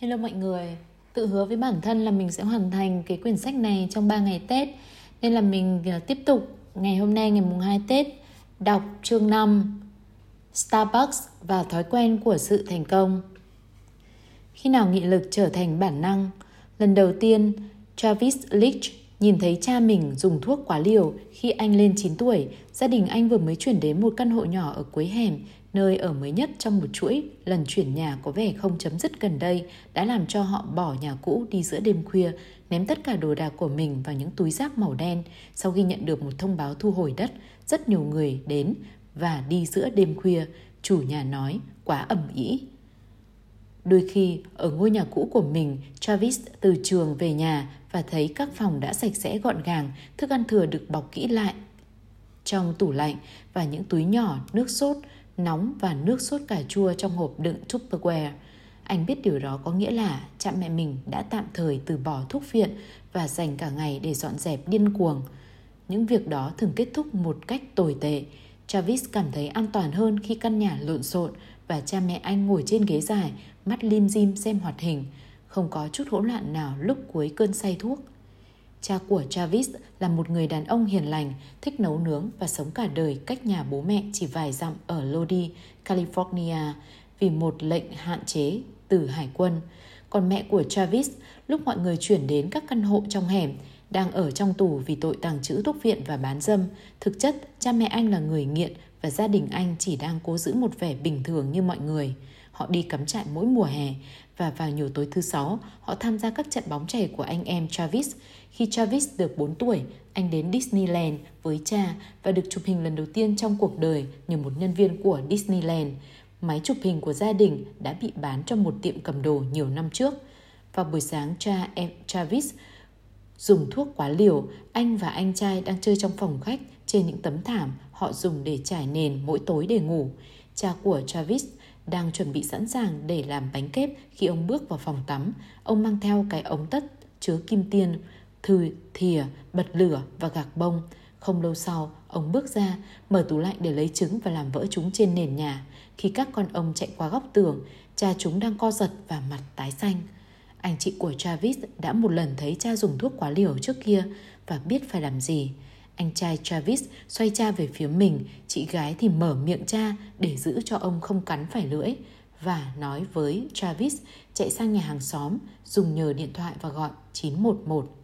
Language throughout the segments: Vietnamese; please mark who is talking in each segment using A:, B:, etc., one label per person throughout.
A: Hello mọi người, tự hứa với bản thân là mình sẽ hoàn thành cái quyển sách này trong 3 ngày Tết Nên là mình à, tiếp tục ngày hôm nay ngày mùng 2 Tết Đọc chương 5 Starbucks và thói quen của sự thành công. Khi nào nghị lực trở thành bản năng Lần đầu tiên Travis Leach nhìn thấy cha mình dùng thuốc quá liều khi anh lên 9 tuổi Gia đình anh vừa mới chuyển đến một căn hộ nhỏ ở cuối hẻm nơi ở mới nhất trong một chuỗi lần chuyển nhà có vẻ không chấm dứt gần đây đã làm cho họ bỏ nhà cũ đi giữa đêm khuya, ném tất cả đồ đạc của mình vào những túi rác màu đen. Sau khi nhận được một thông báo thu hồi đất, rất nhiều người đến và đi giữa đêm khuya, chủ nhà nói quá ẩm ý. Đôi khi, ở ngôi nhà cũ của mình, Travis từ trường về nhà và thấy các phòng đã sạch sẽ gọn gàng, thức ăn thừa được bọc kỹ lại trong tủ lạnh và những túi nhỏ nước sốt nóng và nước sốt cà chua trong hộp đựng Tupperware. Anh biết điều đó có nghĩa là cha mẹ mình đã tạm thời từ bỏ thuốc viện và dành cả ngày để dọn dẹp điên cuồng. Những việc đó thường kết thúc một cách tồi tệ. Travis cảm thấy an toàn hơn khi căn nhà lộn xộn và cha mẹ anh ngồi trên ghế dài, mắt lim dim xem hoạt hình. Không có chút hỗn loạn nào lúc cuối cơn say thuốc. Cha của Travis là một người đàn ông hiền lành, thích nấu nướng và sống cả đời cách nhà bố mẹ chỉ vài dặm ở Lodi, California vì một lệnh hạn chế từ hải quân. Còn mẹ của Travis, lúc mọi người chuyển đến các căn hộ trong hẻm, đang ở trong tù vì tội tàng trữ thuốc viện và bán dâm. Thực chất, cha mẹ anh là người nghiện và gia đình anh chỉ đang cố giữ một vẻ bình thường như mọi người. Họ đi cắm trại mỗi mùa hè và vào nhiều tối thứ sáu, họ tham gia các trận bóng chày của anh em Travis. Khi Travis được 4 tuổi, anh đến Disneyland với cha và được chụp hình lần đầu tiên trong cuộc đời như một nhân viên của Disneyland. Máy chụp hình của gia đình đã bị bán trong một tiệm cầm đồ nhiều năm trước. Vào buổi sáng, cha em Travis dùng thuốc quá liều, anh và anh trai đang chơi trong phòng khách trên những tấm thảm họ dùng để trải nền mỗi tối để ngủ. Cha của Travis đang chuẩn bị sẵn sàng để làm bánh kép khi ông bước vào phòng tắm. Ông mang theo cái ống tất chứa kim tiên, thư, thìa, bật lửa và gạc bông. Không lâu sau, ông bước ra, mở tủ lạnh để lấy trứng và làm vỡ chúng trên nền nhà. Khi các con ông chạy qua góc tường, cha chúng đang co giật và mặt tái xanh. Anh chị của Travis đã một lần thấy cha dùng thuốc quá liều trước kia và biết phải làm gì. Anh trai Travis xoay cha về phía mình, chị gái thì mở miệng cha để giữ cho ông không cắn phải lưỡi và nói với Travis chạy sang nhà hàng xóm, dùng nhờ điện thoại và gọi 911.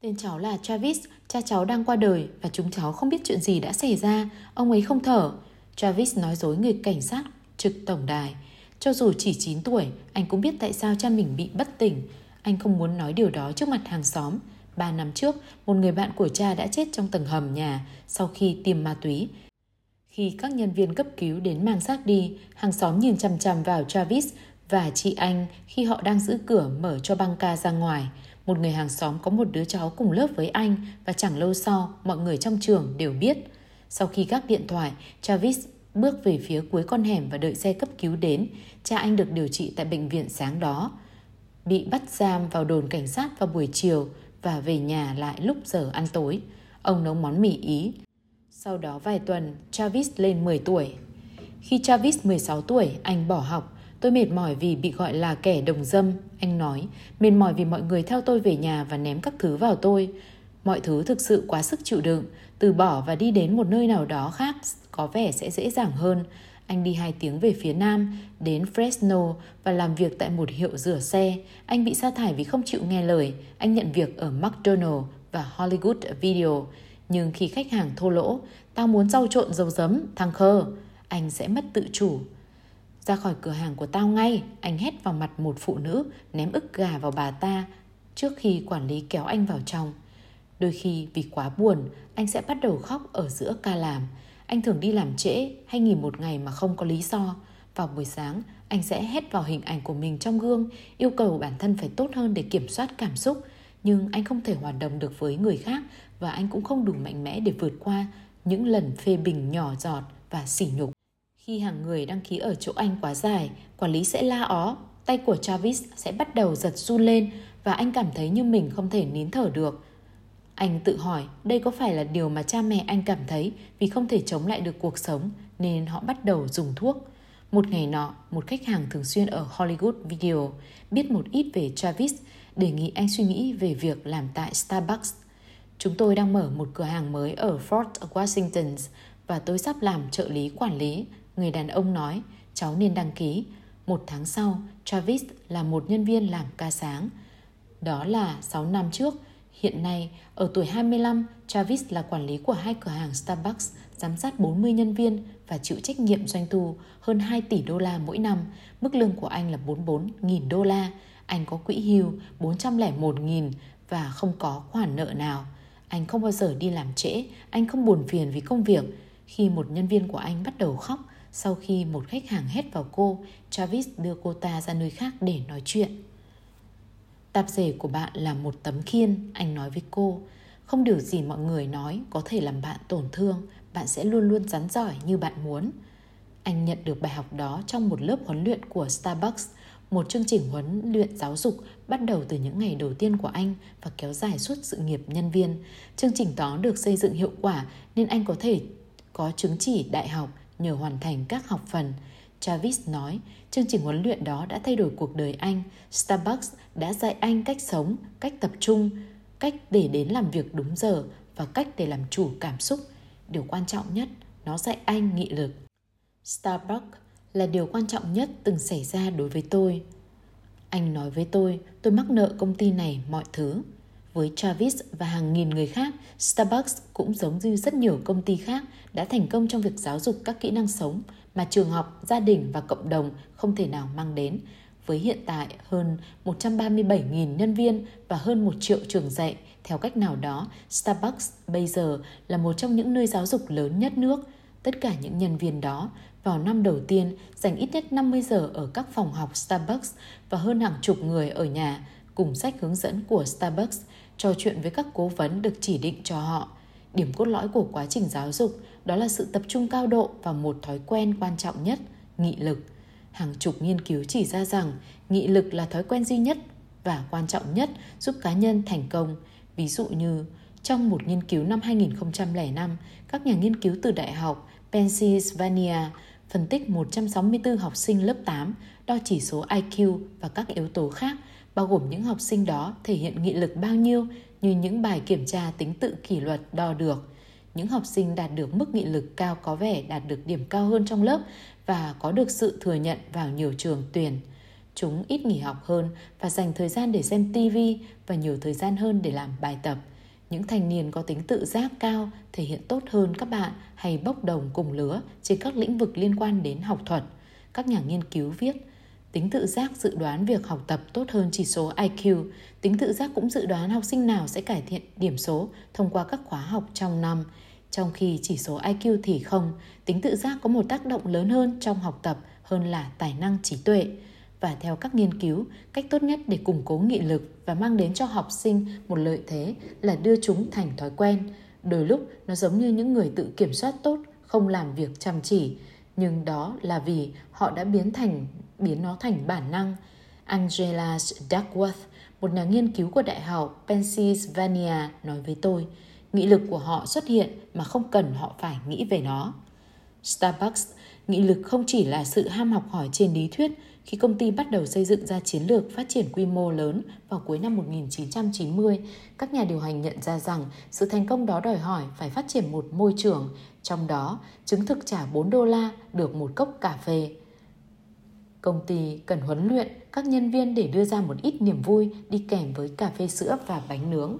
A: Tên cháu là Travis, cha cháu đang qua đời và chúng cháu không biết chuyện gì đã xảy ra, ông ấy không thở. Travis nói dối người cảnh sát trực tổng đài. Cho dù chỉ 9 tuổi, anh cũng biết tại sao cha mình bị bất tỉnh. Anh không muốn nói điều đó trước mặt hàng xóm, 3 năm trước, một người bạn của cha đã chết trong tầng hầm nhà sau khi tiêm ma túy. Khi các nhân viên cấp cứu đến mang xác đi, hàng xóm nhìn chằm chằm vào Travis và chị anh khi họ đang giữ cửa mở cho băng ca ra ngoài. Một người hàng xóm có một đứa cháu cùng lớp với anh và chẳng lâu sau mọi người trong trường đều biết. Sau khi gác điện thoại, Travis bước về phía cuối con hẻm và đợi xe cấp cứu đến. Cha anh được điều trị tại bệnh viện sáng đó. Bị bắt giam vào đồn cảnh sát vào buổi chiều, và về nhà lại lúc giờ ăn tối. Ông nấu món mì Ý. Sau đó vài tuần, Travis lên 10 tuổi. Khi Travis 16 tuổi, anh bỏ học. Tôi mệt mỏi vì bị gọi là kẻ đồng dâm, anh nói. Mệt mỏi vì mọi người theo tôi về nhà và ném các thứ vào tôi. Mọi thứ thực sự quá sức chịu đựng. Từ bỏ và đi đến một nơi nào đó khác có vẻ sẽ dễ dàng hơn. Anh đi hai tiếng về phía nam, đến Fresno và làm việc tại một hiệu rửa xe. Anh bị sa thải vì không chịu nghe lời. Anh nhận việc ở McDonald's và Hollywood Video. Nhưng khi khách hàng thô lỗ, tao muốn rau trộn dầu giấm, thằng khơ, anh sẽ mất tự chủ. Ra khỏi cửa hàng của tao ngay, anh hét vào mặt một phụ nữ, ném ức gà vào bà ta trước khi quản lý kéo anh vào trong. Đôi khi vì quá buồn, anh sẽ bắt đầu khóc ở giữa ca làm. Anh thường đi làm trễ hay nghỉ một ngày mà không có lý do. Vào buổi sáng, anh sẽ hét vào hình ảnh của mình trong gương, yêu cầu bản thân phải tốt hơn để kiểm soát cảm xúc. Nhưng anh không thể hoạt động được với người khác và anh cũng không đủ mạnh mẽ để vượt qua những lần phê bình nhỏ giọt và sỉ nhục. Khi hàng người đăng ký ở chỗ anh quá dài, quản lý sẽ la ó, tay của Travis sẽ bắt đầu giật run lên và anh cảm thấy như mình không thể nín thở được. Anh tự hỏi đây có phải là điều mà cha mẹ anh cảm thấy vì không thể chống lại được cuộc sống nên họ bắt đầu dùng thuốc. Một ngày nọ, một khách hàng thường xuyên ở Hollywood Video biết một ít về Travis đề nghị anh suy nghĩ về việc làm tại Starbucks. Chúng tôi đang mở một cửa hàng mới ở Fort Washington và tôi sắp làm trợ lý quản lý. Người đàn ông nói, cháu nên đăng ký. Một tháng sau, Travis là một nhân viên làm ca sáng. Đó là 6 năm trước. Hiện nay, ở tuổi 25, Travis là quản lý của hai cửa hàng Starbucks, giám sát 40 nhân viên và chịu trách nhiệm doanh thu hơn 2 tỷ đô la mỗi năm. Mức lương của anh là 44.000 đô la. Anh có quỹ hưu 401.000 và không có khoản nợ nào. Anh không bao giờ đi làm trễ, anh không buồn phiền vì công việc. Khi một nhân viên của anh bắt đầu khóc, sau khi một khách hàng hét vào cô, Travis đưa cô ta ra nơi khác để nói chuyện. Tạp dề của bạn là một tấm khiên, anh nói với cô. Không điều gì mọi người nói có thể làm bạn tổn thương, bạn sẽ luôn luôn rắn giỏi như bạn muốn. Anh nhận được bài học đó trong một lớp huấn luyện của Starbucks, một chương trình huấn luyện giáo dục bắt đầu từ những ngày đầu tiên của anh và kéo dài suốt sự nghiệp nhân viên. Chương trình đó được xây dựng hiệu quả nên anh có thể có chứng chỉ đại học nhờ hoàn thành các học phần. Travis nói, chương trình huấn luyện đó đã thay đổi cuộc đời anh. Starbucks đã dạy anh cách sống, cách tập trung, cách để đến làm việc đúng giờ và cách để làm chủ cảm xúc. Điều quan trọng nhất, nó dạy anh nghị lực. Starbucks là điều quan trọng nhất từng xảy ra đối với tôi. Anh nói với tôi, tôi mắc nợ công ty này mọi thứ. Với Travis và hàng nghìn người khác, Starbucks cũng giống như rất nhiều công ty khác đã thành công trong việc giáo dục các kỹ năng sống mà trường học, gia đình và cộng đồng không thể nào mang đến. Với hiện tại hơn 137.000 nhân viên và hơn 1 triệu trường dạy, theo cách nào đó, Starbucks bây giờ là một trong những nơi giáo dục lớn nhất nước. Tất cả những nhân viên đó vào năm đầu tiên dành ít nhất 50 giờ ở các phòng học Starbucks và hơn hàng chục người ở nhà cùng sách hướng dẫn của Starbucks trò chuyện với các cố vấn được chỉ định cho họ. Điểm cốt lõi của quá trình giáo dục đó là sự tập trung cao độ vào một thói quen quan trọng nhất, nghị lực. Hàng chục nghiên cứu chỉ ra rằng nghị lực là thói quen duy nhất và quan trọng nhất giúp cá nhân thành công. Ví dụ như trong một nghiên cứu năm 2005, các nhà nghiên cứu từ Đại học Pennsylvania phân tích 164 học sinh lớp 8 đo chỉ số IQ và các yếu tố khác bao gồm những học sinh đó thể hiện nghị lực bao nhiêu như những bài kiểm tra tính tự kỷ luật đo được. Những học sinh đạt được mức nghị lực cao có vẻ đạt được điểm cao hơn trong lớp và có được sự thừa nhận vào nhiều trường tuyển. Chúng ít nghỉ học hơn và dành thời gian để xem TV và nhiều thời gian hơn để làm bài tập. Những thanh niên có tính tự giác cao thể hiện tốt hơn các bạn hay bốc đồng cùng lứa trên các lĩnh vực liên quan đến học thuật. Các nhà nghiên cứu viết, Tính tự giác dự đoán việc học tập tốt hơn chỉ số IQ. Tính tự giác cũng dự đoán học sinh nào sẽ cải thiện điểm số thông qua các khóa học trong năm. Trong khi chỉ số IQ thì không, tính tự giác có một tác động lớn hơn trong học tập hơn là tài năng trí tuệ. Và theo các nghiên cứu, cách tốt nhất để củng cố nghị lực và mang đến cho học sinh một lợi thế là đưa chúng thành thói quen. Đôi lúc nó giống như những người tự kiểm soát tốt, không làm việc chăm chỉ, nhưng đó là vì họ đã biến thành biến nó thành bản năng. Angela Duckworth, một nhà nghiên cứu của Đại học Pennsylvania nói với tôi, nghị lực của họ xuất hiện mà không cần họ phải nghĩ về nó. Starbucks, nghị lực không chỉ là sự ham học hỏi trên lý thuyết khi công ty bắt đầu xây dựng ra chiến lược phát triển quy mô lớn vào cuối năm 1990, các nhà điều hành nhận ra rằng sự thành công đó đòi hỏi phải phát triển một môi trường, trong đó chứng thực trả 4 đô la được một cốc cà phê. Công ty cần huấn luyện các nhân viên để đưa ra một ít niềm vui đi kèm với cà phê sữa và bánh nướng.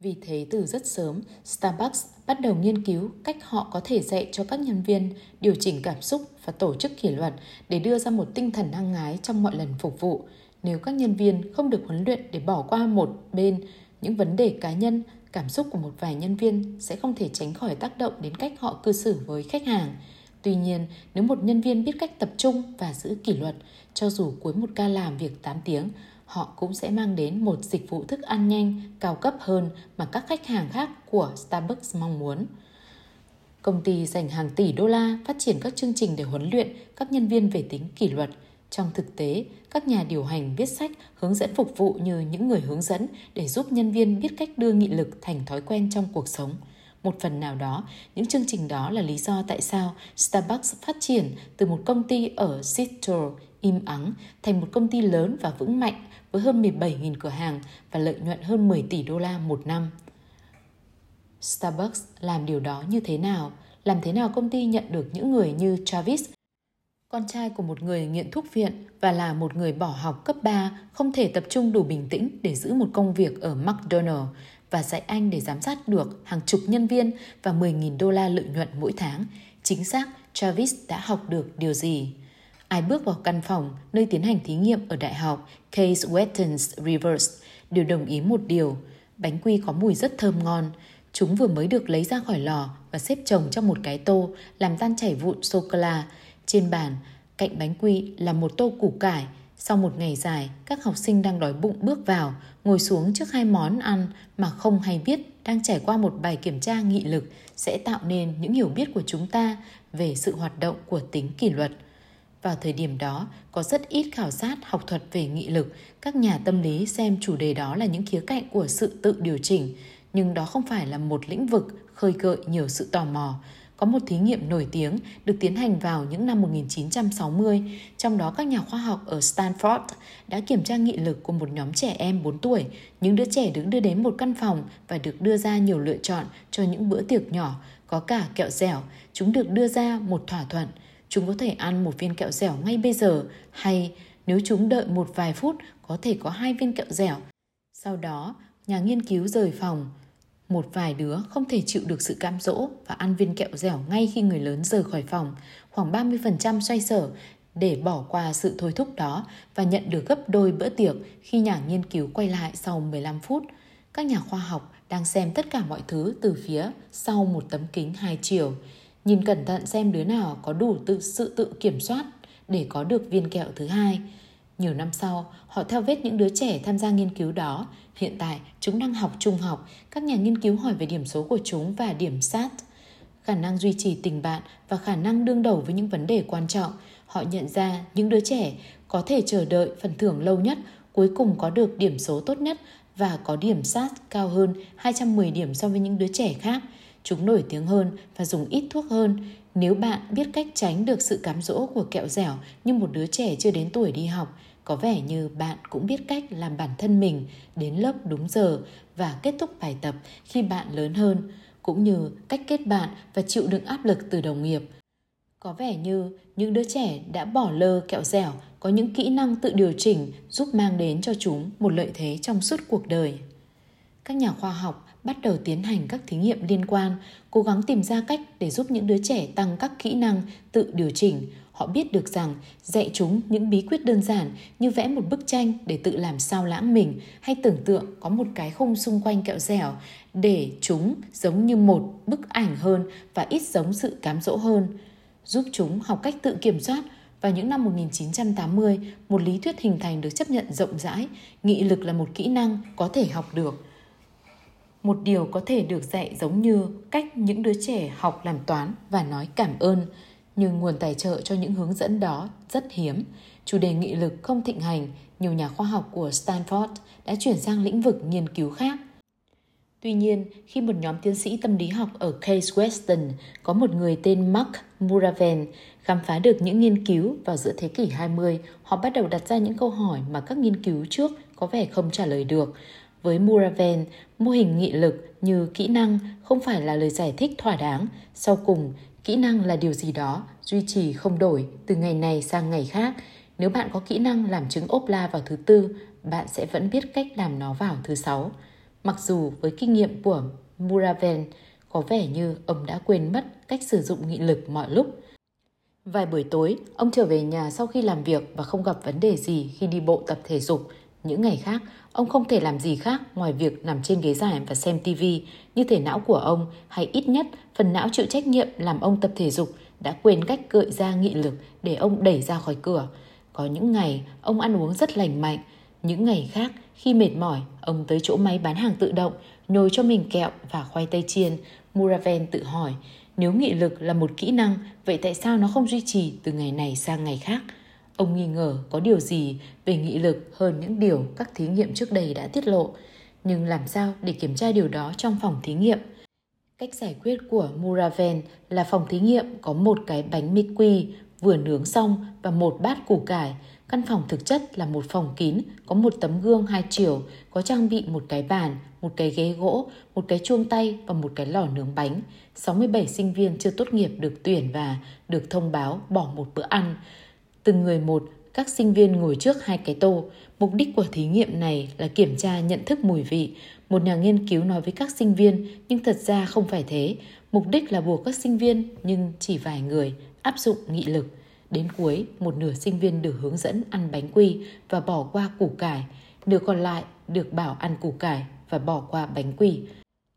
A: Vì thế từ rất sớm, Starbucks bắt đầu nghiên cứu cách họ có thể dạy cho các nhân viên điều chỉnh cảm xúc và tổ chức kỷ luật để đưa ra một tinh thần hăng hái trong mọi lần phục vụ. Nếu các nhân viên không được huấn luyện để bỏ qua một bên những vấn đề cá nhân, cảm xúc của một vài nhân viên sẽ không thể tránh khỏi tác động đến cách họ cư xử với khách hàng. Tuy nhiên, nếu một nhân viên biết cách tập trung và giữ kỷ luật, cho dù cuối một ca làm việc 8 tiếng, họ cũng sẽ mang đến một dịch vụ thức ăn nhanh, cao cấp hơn mà các khách hàng khác của Starbucks mong muốn. Công ty dành hàng tỷ đô la phát triển các chương trình để huấn luyện các nhân viên về tính kỷ luật. Trong thực tế, các nhà điều hành viết sách hướng dẫn phục vụ như những người hướng dẫn để giúp nhân viên biết cách đưa nghị lực thành thói quen trong cuộc sống. Một phần nào đó, những chương trình đó là lý do tại sao Starbucks phát triển từ một công ty ở Seattle im ắng thành một công ty lớn và vững mạnh với hơn 17.000 cửa hàng và lợi nhuận hơn 10 tỷ đô la một năm. Starbucks làm điều đó như thế nào? Làm thế nào công ty nhận được những người như Travis, con trai của một người nghiện thuốc viện và là một người bỏ học cấp 3, không thể tập trung đủ bình tĩnh để giữ một công việc ở McDonald's và dạy anh để giám sát được hàng chục nhân viên và 10.000 đô la lợi nhuận mỗi tháng. Chính xác, Travis đã học được điều gì? Ai bước vào căn phòng nơi tiến hành thí nghiệm ở đại học Case Wetton's Reverse đều đồng ý một điều. Bánh quy có mùi rất thơm ngon. Chúng vừa mới được lấy ra khỏi lò và xếp chồng trong một cái tô làm tan chảy vụn sô-cô-la. Trên bàn, cạnh bánh quy là một tô củ cải. Sau một ngày dài, các học sinh đang đói bụng bước vào, ngồi xuống trước hai món ăn mà không hay biết đang trải qua một bài kiểm tra nghị lực sẽ tạo nên những hiểu biết của chúng ta về sự hoạt động của tính kỷ luật. Vào thời điểm đó, có rất ít khảo sát học thuật về nghị lực. Các nhà tâm lý xem chủ đề đó là những khía cạnh của sự tự điều chỉnh, nhưng đó không phải là một lĩnh vực khơi gợi nhiều sự tò mò. Có một thí nghiệm nổi tiếng được tiến hành vào những năm 1960, trong đó các nhà khoa học ở Stanford đã kiểm tra nghị lực của một nhóm trẻ em 4 tuổi. Những đứa trẻ được đưa đến một căn phòng và được đưa ra nhiều lựa chọn cho những bữa tiệc nhỏ, có cả kẹo dẻo. Chúng được đưa ra một thỏa thuận – chúng có thể ăn một viên kẹo dẻo ngay bây giờ hay nếu chúng đợi một vài phút có thể có hai viên kẹo dẻo. Sau đó, nhà nghiên cứu rời phòng. Một vài đứa không thể chịu được sự cám dỗ và ăn viên kẹo dẻo ngay khi người lớn rời khỏi phòng. Khoảng 30% xoay sở để bỏ qua sự thôi thúc đó và nhận được gấp đôi bữa tiệc khi nhà nghiên cứu quay lại sau 15 phút. Các nhà khoa học đang xem tất cả mọi thứ từ phía sau một tấm kính hai chiều. Nhìn cẩn thận xem đứa nào có đủ tự, sự tự kiểm soát để có được viên kẹo thứ hai. Nhiều năm sau, họ theo vết những đứa trẻ tham gia nghiên cứu đó. Hiện tại, chúng đang học trung học. Các nhà nghiên cứu hỏi về điểm số của chúng và điểm sát. Khả năng duy trì tình bạn và khả năng đương đầu với những vấn đề quan trọng. Họ nhận ra những đứa trẻ có thể chờ đợi phần thưởng lâu nhất, cuối cùng có được điểm số tốt nhất và có điểm sát cao hơn 210 điểm so với những đứa trẻ khác – Chúng nổi tiếng hơn và dùng ít thuốc hơn. Nếu bạn biết cách tránh được sự cám dỗ của kẹo dẻo như một đứa trẻ chưa đến tuổi đi học, có vẻ như bạn cũng biết cách làm bản thân mình đến lớp đúng giờ và kết thúc bài tập khi bạn lớn hơn, cũng như cách kết bạn và chịu đựng áp lực từ đồng nghiệp. Có vẻ như những đứa trẻ đã bỏ lơ kẹo dẻo có những kỹ năng tự điều chỉnh giúp mang đến cho chúng một lợi thế trong suốt cuộc đời. Các nhà khoa học bắt đầu tiến hành các thí nghiệm liên quan, cố gắng tìm ra cách để giúp những đứa trẻ tăng các kỹ năng tự điều chỉnh. Họ biết được rằng dạy chúng những bí quyết đơn giản như vẽ một bức tranh để tự làm sao lãng mình hay tưởng tượng có một cái khung xung quanh kẹo dẻo để chúng giống như một bức ảnh hơn và ít giống sự cám dỗ hơn. Giúp chúng học cách tự kiểm soát vào những năm 1980, một lý thuyết hình thành được chấp nhận rộng rãi, nghị lực là một kỹ năng có thể học được một điều có thể được dạy giống như cách những đứa trẻ học làm toán và nói cảm ơn nhưng nguồn tài trợ cho những hướng dẫn đó rất hiếm chủ đề nghị lực không thịnh hành nhiều nhà khoa học của stanford đã chuyển sang lĩnh vực nghiên cứu khác Tuy nhiên, khi một nhóm tiến sĩ tâm lý học ở Case Western có một người tên Mark Muraven khám phá được những nghiên cứu vào giữa thế kỷ 20, họ bắt đầu đặt ra những câu hỏi mà các nghiên cứu trước có vẻ không trả lời được. Với Muraven, mô hình nghị lực như kỹ năng không phải là lời giải thích thỏa đáng. Sau cùng, kỹ năng là điều gì đó duy trì không đổi từ ngày này sang ngày khác. Nếu bạn có kỹ năng làm trứng ốp la vào thứ tư, bạn sẽ vẫn biết cách làm nó vào thứ sáu. Mặc dù với kinh nghiệm của Muraven, có vẻ như ông đã quên mất cách sử dụng nghị lực mọi lúc. Vài buổi tối, ông trở về nhà sau khi làm việc và không gặp vấn đề gì khi đi bộ tập thể dục. Những ngày khác, Ông không thể làm gì khác ngoài việc nằm trên ghế dài và xem tivi như thể não của ông hay ít nhất phần não chịu trách nhiệm làm ông tập thể dục đã quên cách gợi ra nghị lực để ông đẩy ra khỏi cửa. Có những ngày ông ăn uống rất lành mạnh, những ngày khác khi mệt mỏi ông tới chỗ máy bán hàng tự động nhồi cho mình kẹo và khoai tây chiên. Muraven tự hỏi nếu nghị lực là một kỹ năng vậy tại sao nó không duy trì từ ngày này sang ngày khác? Ông nghi ngờ có điều gì về nghị lực hơn những điều các thí nghiệm trước đây đã tiết lộ. Nhưng làm sao để kiểm tra điều đó trong phòng thí nghiệm? Cách giải quyết của Muraven là phòng thí nghiệm có một cái bánh mì quy vừa nướng xong và một bát củ cải. Căn phòng thực chất là một phòng kín, có một tấm gương hai chiều, có trang bị một cái bàn, một cái ghế gỗ, một cái chuông tay và một cái lò nướng bánh. 67 sinh viên chưa tốt nghiệp được tuyển và được thông báo bỏ một bữa ăn. Từng người một, các sinh viên ngồi trước hai cái tô. Mục đích của thí nghiệm này là kiểm tra nhận thức mùi vị. Một nhà nghiên cứu nói với các sinh viên, nhưng thật ra không phải thế. Mục đích là buộc các sinh viên, nhưng chỉ vài người, áp dụng nghị lực. Đến cuối, một nửa sinh viên được hướng dẫn ăn bánh quy và bỏ qua củ cải. Nửa còn lại được bảo ăn củ cải và bỏ qua bánh quy.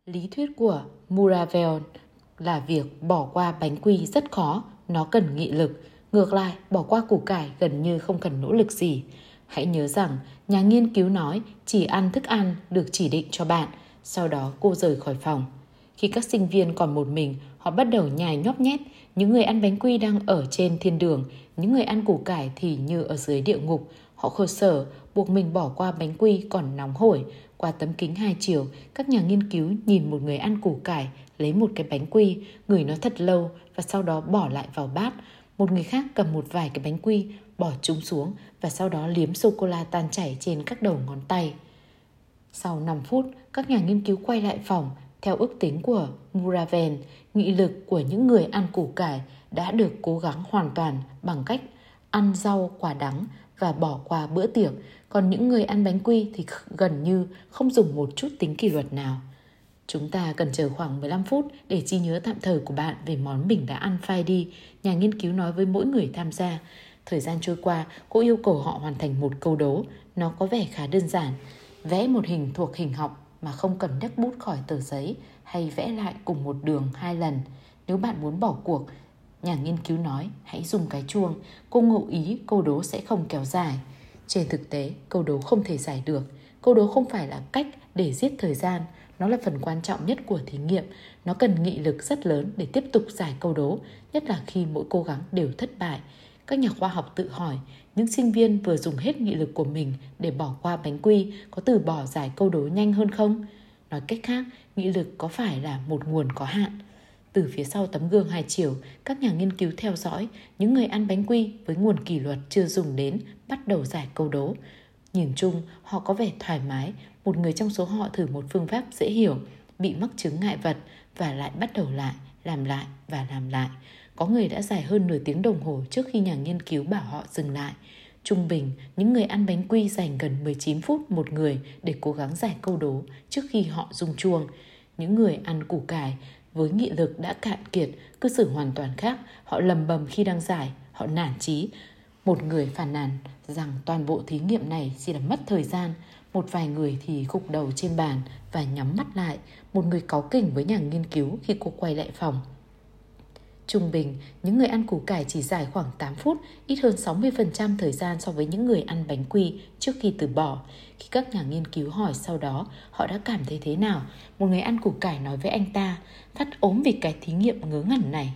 A: Lý thuyết của Muravel là việc bỏ qua bánh quy rất khó, nó cần nghị lực. Ngược lại, bỏ qua củ cải gần như không cần nỗ lực gì. Hãy nhớ rằng, nhà nghiên cứu nói chỉ ăn thức ăn được chỉ định cho bạn. Sau đó cô rời khỏi phòng. Khi các sinh viên còn một mình, họ bắt đầu nhài nhóp nhét. Những người ăn bánh quy đang ở trên thiên đường, những người ăn củ cải thì như ở dưới địa ngục. Họ khổ sở, buộc mình bỏ qua bánh quy còn nóng hổi. Qua tấm kính hai chiều, các nhà nghiên cứu nhìn một người ăn củ cải, lấy một cái bánh quy, ngửi nó thật lâu và sau đó bỏ lại vào bát. Một người khác cầm một vài cái bánh quy, bỏ chúng xuống và sau đó liếm sô-cô-la tan chảy trên các đầu ngón tay. Sau 5 phút, các nhà nghiên cứu quay lại phòng. Theo ước tính của Muraven, nghị lực của những người ăn củ cải đã được cố gắng hoàn toàn bằng cách ăn rau quả đắng và bỏ qua bữa tiệc, còn những người ăn bánh quy thì gần như không dùng một chút tính kỷ luật nào. Chúng ta cần chờ khoảng 15 phút để trí nhớ tạm thời của bạn về món mình đã ăn phai đi, nhà nghiên cứu nói với mỗi người tham gia. Thời gian trôi qua, cô yêu cầu họ hoàn thành một câu đố. Nó có vẻ khá đơn giản. Vẽ một hình thuộc hình học mà không cần đắp bút khỏi tờ giấy hay vẽ lại cùng một đường hai lần. Nếu bạn muốn bỏ cuộc, nhà nghiên cứu nói hãy dùng cái chuông. Cô ngụ ý câu đố sẽ không kéo dài. Trên thực tế, câu đố không thể giải được. Câu đố không phải là cách để giết thời gian, nó là phần quan trọng nhất của thí nghiệm. Nó cần nghị lực rất lớn để tiếp tục giải câu đố, nhất là khi mỗi cố gắng đều thất bại. Các nhà khoa học tự hỏi, những sinh viên vừa dùng hết nghị lực của mình để bỏ qua bánh quy có từ bỏ giải câu đố nhanh hơn không? Nói cách khác, nghị lực có phải là một nguồn có hạn? Từ phía sau tấm gương hai chiều, các nhà nghiên cứu theo dõi những người ăn bánh quy với nguồn kỷ luật chưa dùng đến bắt đầu giải câu đố. Nhìn chung, họ có vẻ thoải mái, một người trong số họ thử một phương pháp dễ hiểu, bị mắc chứng ngại vật và lại bắt đầu lại, làm lại và làm lại. Có người đã dài hơn nửa tiếng đồng hồ trước khi nhà nghiên cứu bảo họ dừng lại. Trung bình, những người ăn bánh quy dành gần 19 phút một người để cố gắng giải câu đố trước khi họ rung chuông. Những người ăn củ cải với nghị lực đã cạn kiệt, cư xử hoàn toàn khác, họ lầm bầm khi đang giải, họ nản chí. Một người phản nàn rằng toàn bộ thí nghiệm này chỉ là mất thời gian, một vài người thì gục đầu trên bàn và nhắm mắt lại, một người cáu kỉnh với nhà nghiên cứu khi cô quay lại phòng. Trung bình, những người ăn củ cải chỉ dài khoảng 8 phút, ít hơn 60% thời gian so với những người ăn bánh quy trước khi từ bỏ. Khi các nhà nghiên cứu hỏi sau đó họ đã cảm thấy thế nào, một người ăn củ cải nói với anh ta, phát ốm vì cái thí nghiệm ngớ ngẩn này.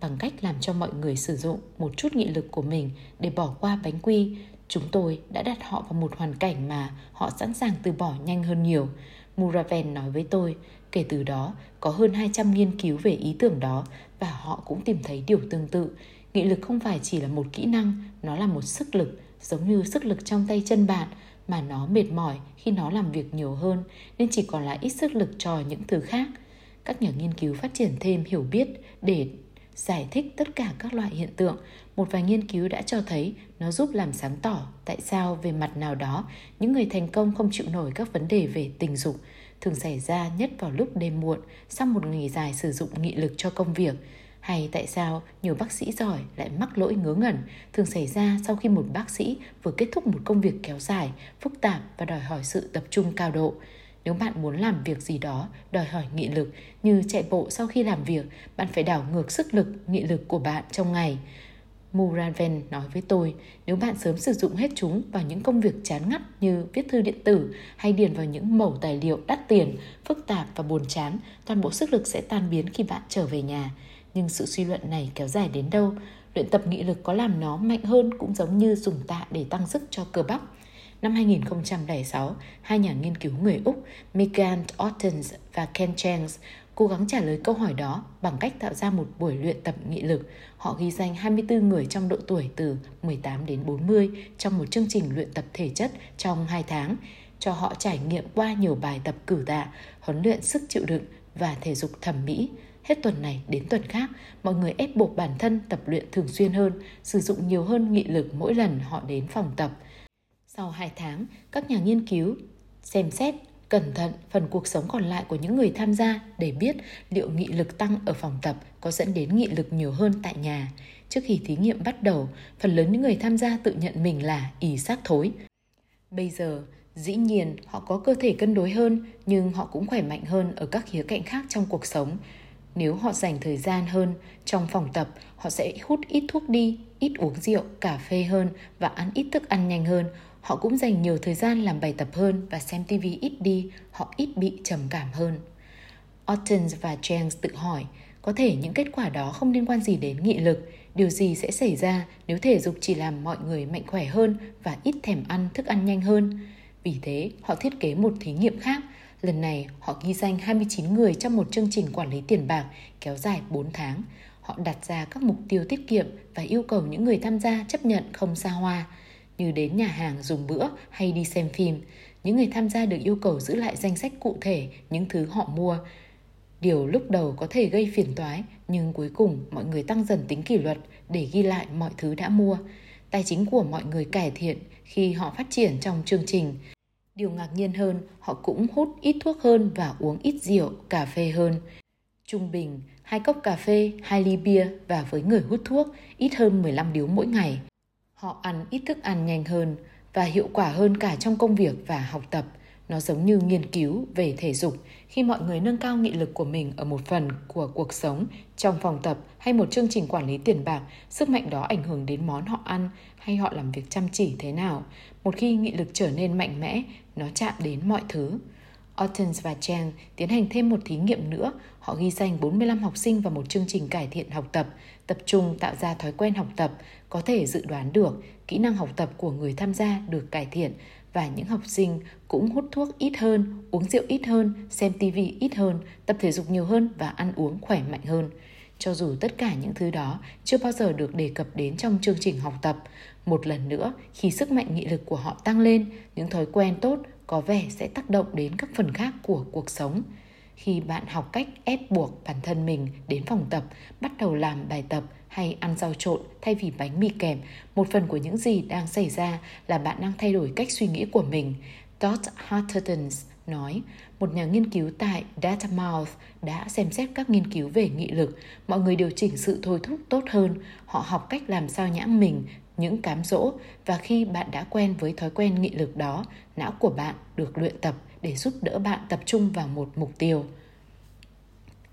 A: Bằng cách làm cho mọi người sử dụng một chút nghị lực của mình để bỏ qua bánh quy, chúng tôi đã đặt họ vào một hoàn cảnh mà họ sẵn sàng từ bỏ nhanh hơn nhiều. Muraven nói với tôi, kể từ đó có hơn 200 nghiên cứu về ý tưởng đó và họ cũng tìm thấy điều tương tự. Nghị lực không phải chỉ là một kỹ năng, nó là một sức lực, giống như sức lực trong tay chân bạn, mà nó mệt mỏi khi nó làm việc nhiều hơn nên chỉ còn lại ít sức lực cho những thứ khác. Các nhà nghiên cứu phát triển thêm hiểu biết để giải thích tất cả các loại hiện tượng. Một vài nghiên cứu đã cho thấy nó giúp làm sáng tỏ tại sao về mặt nào đó những người thành công không chịu nổi các vấn đề về tình dục thường xảy ra nhất vào lúc đêm muộn sau một ngày dài sử dụng nghị lực cho công việc hay tại sao nhiều bác sĩ giỏi lại mắc lỗi ngớ ngẩn thường xảy ra sau khi một bác sĩ vừa kết thúc một công việc kéo dài, phức tạp và đòi hỏi sự tập trung cao độ. Nếu bạn muốn làm việc gì đó đòi hỏi nghị lực như chạy bộ sau khi làm việc, bạn phải đảo ngược sức lực, nghị lực của bạn trong ngày. Muraven nói với tôi, nếu bạn sớm sử dụng hết chúng vào những công việc chán ngắt như viết thư điện tử hay điền vào những mẩu tài liệu đắt tiền, phức tạp và buồn chán, toàn bộ sức lực sẽ tan biến khi bạn trở về nhà. Nhưng sự suy luận này kéo dài đến đâu? Luyện tập nghị lực có làm nó mạnh hơn cũng giống như dùng tạ để tăng sức cho cơ bắp. Năm 2006, hai nhà nghiên cứu người Úc Megan Ottens và Ken Changs cố gắng trả lời câu hỏi đó bằng cách tạo ra một buổi luyện tập nghị lực. Họ ghi danh 24 người trong độ tuổi từ 18 đến 40 trong một chương trình luyện tập thể chất trong 2 tháng, cho họ trải nghiệm qua nhiều bài tập cử tạ, huấn luyện sức chịu đựng và thể dục thẩm mỹ. Hết tuần này đến tuần khác, mọi người ép buộc bản thân tập luyện thường xuyên hơn, sử dụng nhiều hơn nghị lực mỗi lần họ đến phòng tập. Sau 2 tháng, các nhà nghiên cứu xem xét cẩn thận phần cuộc sống còn lại của những người tham gia để biết liệu nghị lực tăng ở phòng tập có dẫn đến nghị lực nhiều hơn tại nhà. Trước khi thí nghiệm bắt đầu, phần lớn những người tham gia tự nhận mình là ỉ xác thối. Bây giờ, dĩ nhiên họ có cơ thể cân đối hơn nhưng họ cũng khỏe mạnh hơn ở các khía cạnh khác trong cuộc sống. Nếu họ dành thời gian hơn trong phòng tập, họ sẽ hút ít thuốc đi, ít uống rượu, cà phê hơn và ăn ít thức ăn nhanh hơn Họ cũng dành nhiều thời gian làm bài tập hơn và xem TV ít đi, họ ít bị trầm cảm hơn. Ottens và Jens tự hỏi, có thể những kết quả đó không liên quan gì đến nghị lực, điều gì sẽ xảy ra nếu thể dục chỉ làm mọi người mạnh khỏe hơn và ít thèm ăn thức ăn nhanh hơn. Vì thế, họ thiết kế một thí nghiệm khác. Lần này, họ ghi danh 29 người trong một chương trình quản lý tiền bạc kéo dài 4 tháng. Họ đặt ra các mục tiêu tiết kiệm và yêu cầu những người tham gia chấp nhận không xa hoa như đến nhà hàng dùng bữa hay đi xem phim. Những người tham gia được yêu cầu giữ lại danh sách cụ thể những thứ họ mua. Điều lúc đầu có thể gây phiền toái, nhưng cuối cùng mọi người tăng dần tính kỷ luật để ghi lại mọi thứ đã mua. Tài chính của mọi người cải thiện khi họ phát triển trong chương trình. Điều ngạc nhiên hơn, họ cũng hút ít thuốc hơn và uống ít rượu, cà phê hơn. Trung bình, hai cốc cà phê, hai ly bia và với người hút thuốc, ít hơn 15 điếu mỗi ngày. Họ ăn ít thức ăn nhanh hơn và hiệu quả hơn cả trong công việc và học tập. Nó giống như nghiên cứu về thể dục khi mọi người nâng cao nghị lực của mình ở một phần của cuộc sống trong phòng tập hay một chương trình quản lý tiền bạc, sức mạnh đó ảnh hưởng đến món họ ăn hay họ làm việc chăm chỉ thế nào. Một khi nghị lực trở nên mạnh mẽ, nó chạm đến mọi thứ. Ottens và Chang tiến hành thêm một thí nghiệm nữa. Họ ghi danh 45 học sinh vào một chương trình cải thiện học tập, tập trung tạo ra thói quen học tập, có thể dự đoán được kỹ năng học tập của người tham gia được cải thiện và những học sinh cũng hút thuốc ít hơn, uống rượu ít hơn, xem TV ít hơn, tập thể dục nhiều hơn và ăn uống khỏe mạnh hơn. Cho dù tất cả những thứ đó chưa bao giờ được đề cập đến trong chương trình học tập, một lần nữa khi sức mạnh nghị lực của họ tăng lên, những thói quen tốt có vẻ sẽ tác động đến các phần khác của cuộc sống. Khi bạn học cách ép buộc bản thân mình đến phòng tập, bắt đầu làm bài tập hay ăn rau trộn thay vì bánh mì kèm, một phần của những gì đang xảy ra là bạn đang thay đổi cách suy nghĩ của mình. Todd Hattertons nói, một nhà nghiên cứu tại Dartmouth đã xem xét các nghiên cứu về nghị lực. Mọi người điều chỉnh sự thôi thúc tốt hơn. Họ học cách làm sao nhãng mình những cám dỗ và khi bạn đã quen với thói quen nghị lực đó, não của bạn được luyện tập để giúp đỡ bạn tập trung vào một mục tiêu.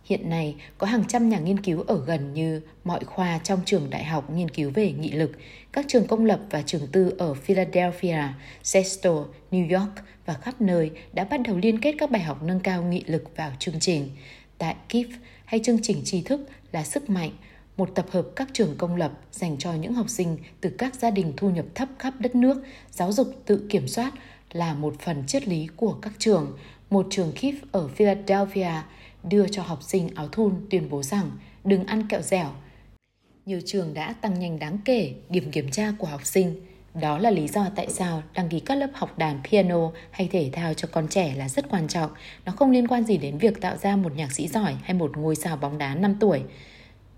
A: Hiện nay, có hàng trăm nhà nghiên cứu ở gần như mọi khoa trong trường đại học nghiên cứu về nghị lực. Các trường công lập và trường tư ở Philadelphia, Seattle, New York và khắp nơi đã bắt đầu liên kết các bài học nâng cao nghị lực vào chương trình. Tại KIF hay chương trình tri thức là sức mạnh, một tập hợp các trường công lập dành cho những học sinh từ các gia đình thu nhập thấp khắp đất nước, giáo dục tự kiểm soát là một phần triết lý của các trường. Một trường KIF ở Philadelphia đưa cho học sinh áo thun tuyên bố rằng đừng ăn kẹo dẻo. Nhiều trường đã tăng nhanh đáng kể điểm kiểm tra của học sinh. Đó là lý do tại sao đăng ký các lớp học đàn piano hay thể thao cho con trẻ là rất quan trọng. Nó không liên quan gì đến việc tạo ra một nhạc sĩ giỏi hay một ngôi sao bóng đá 5 tuổi.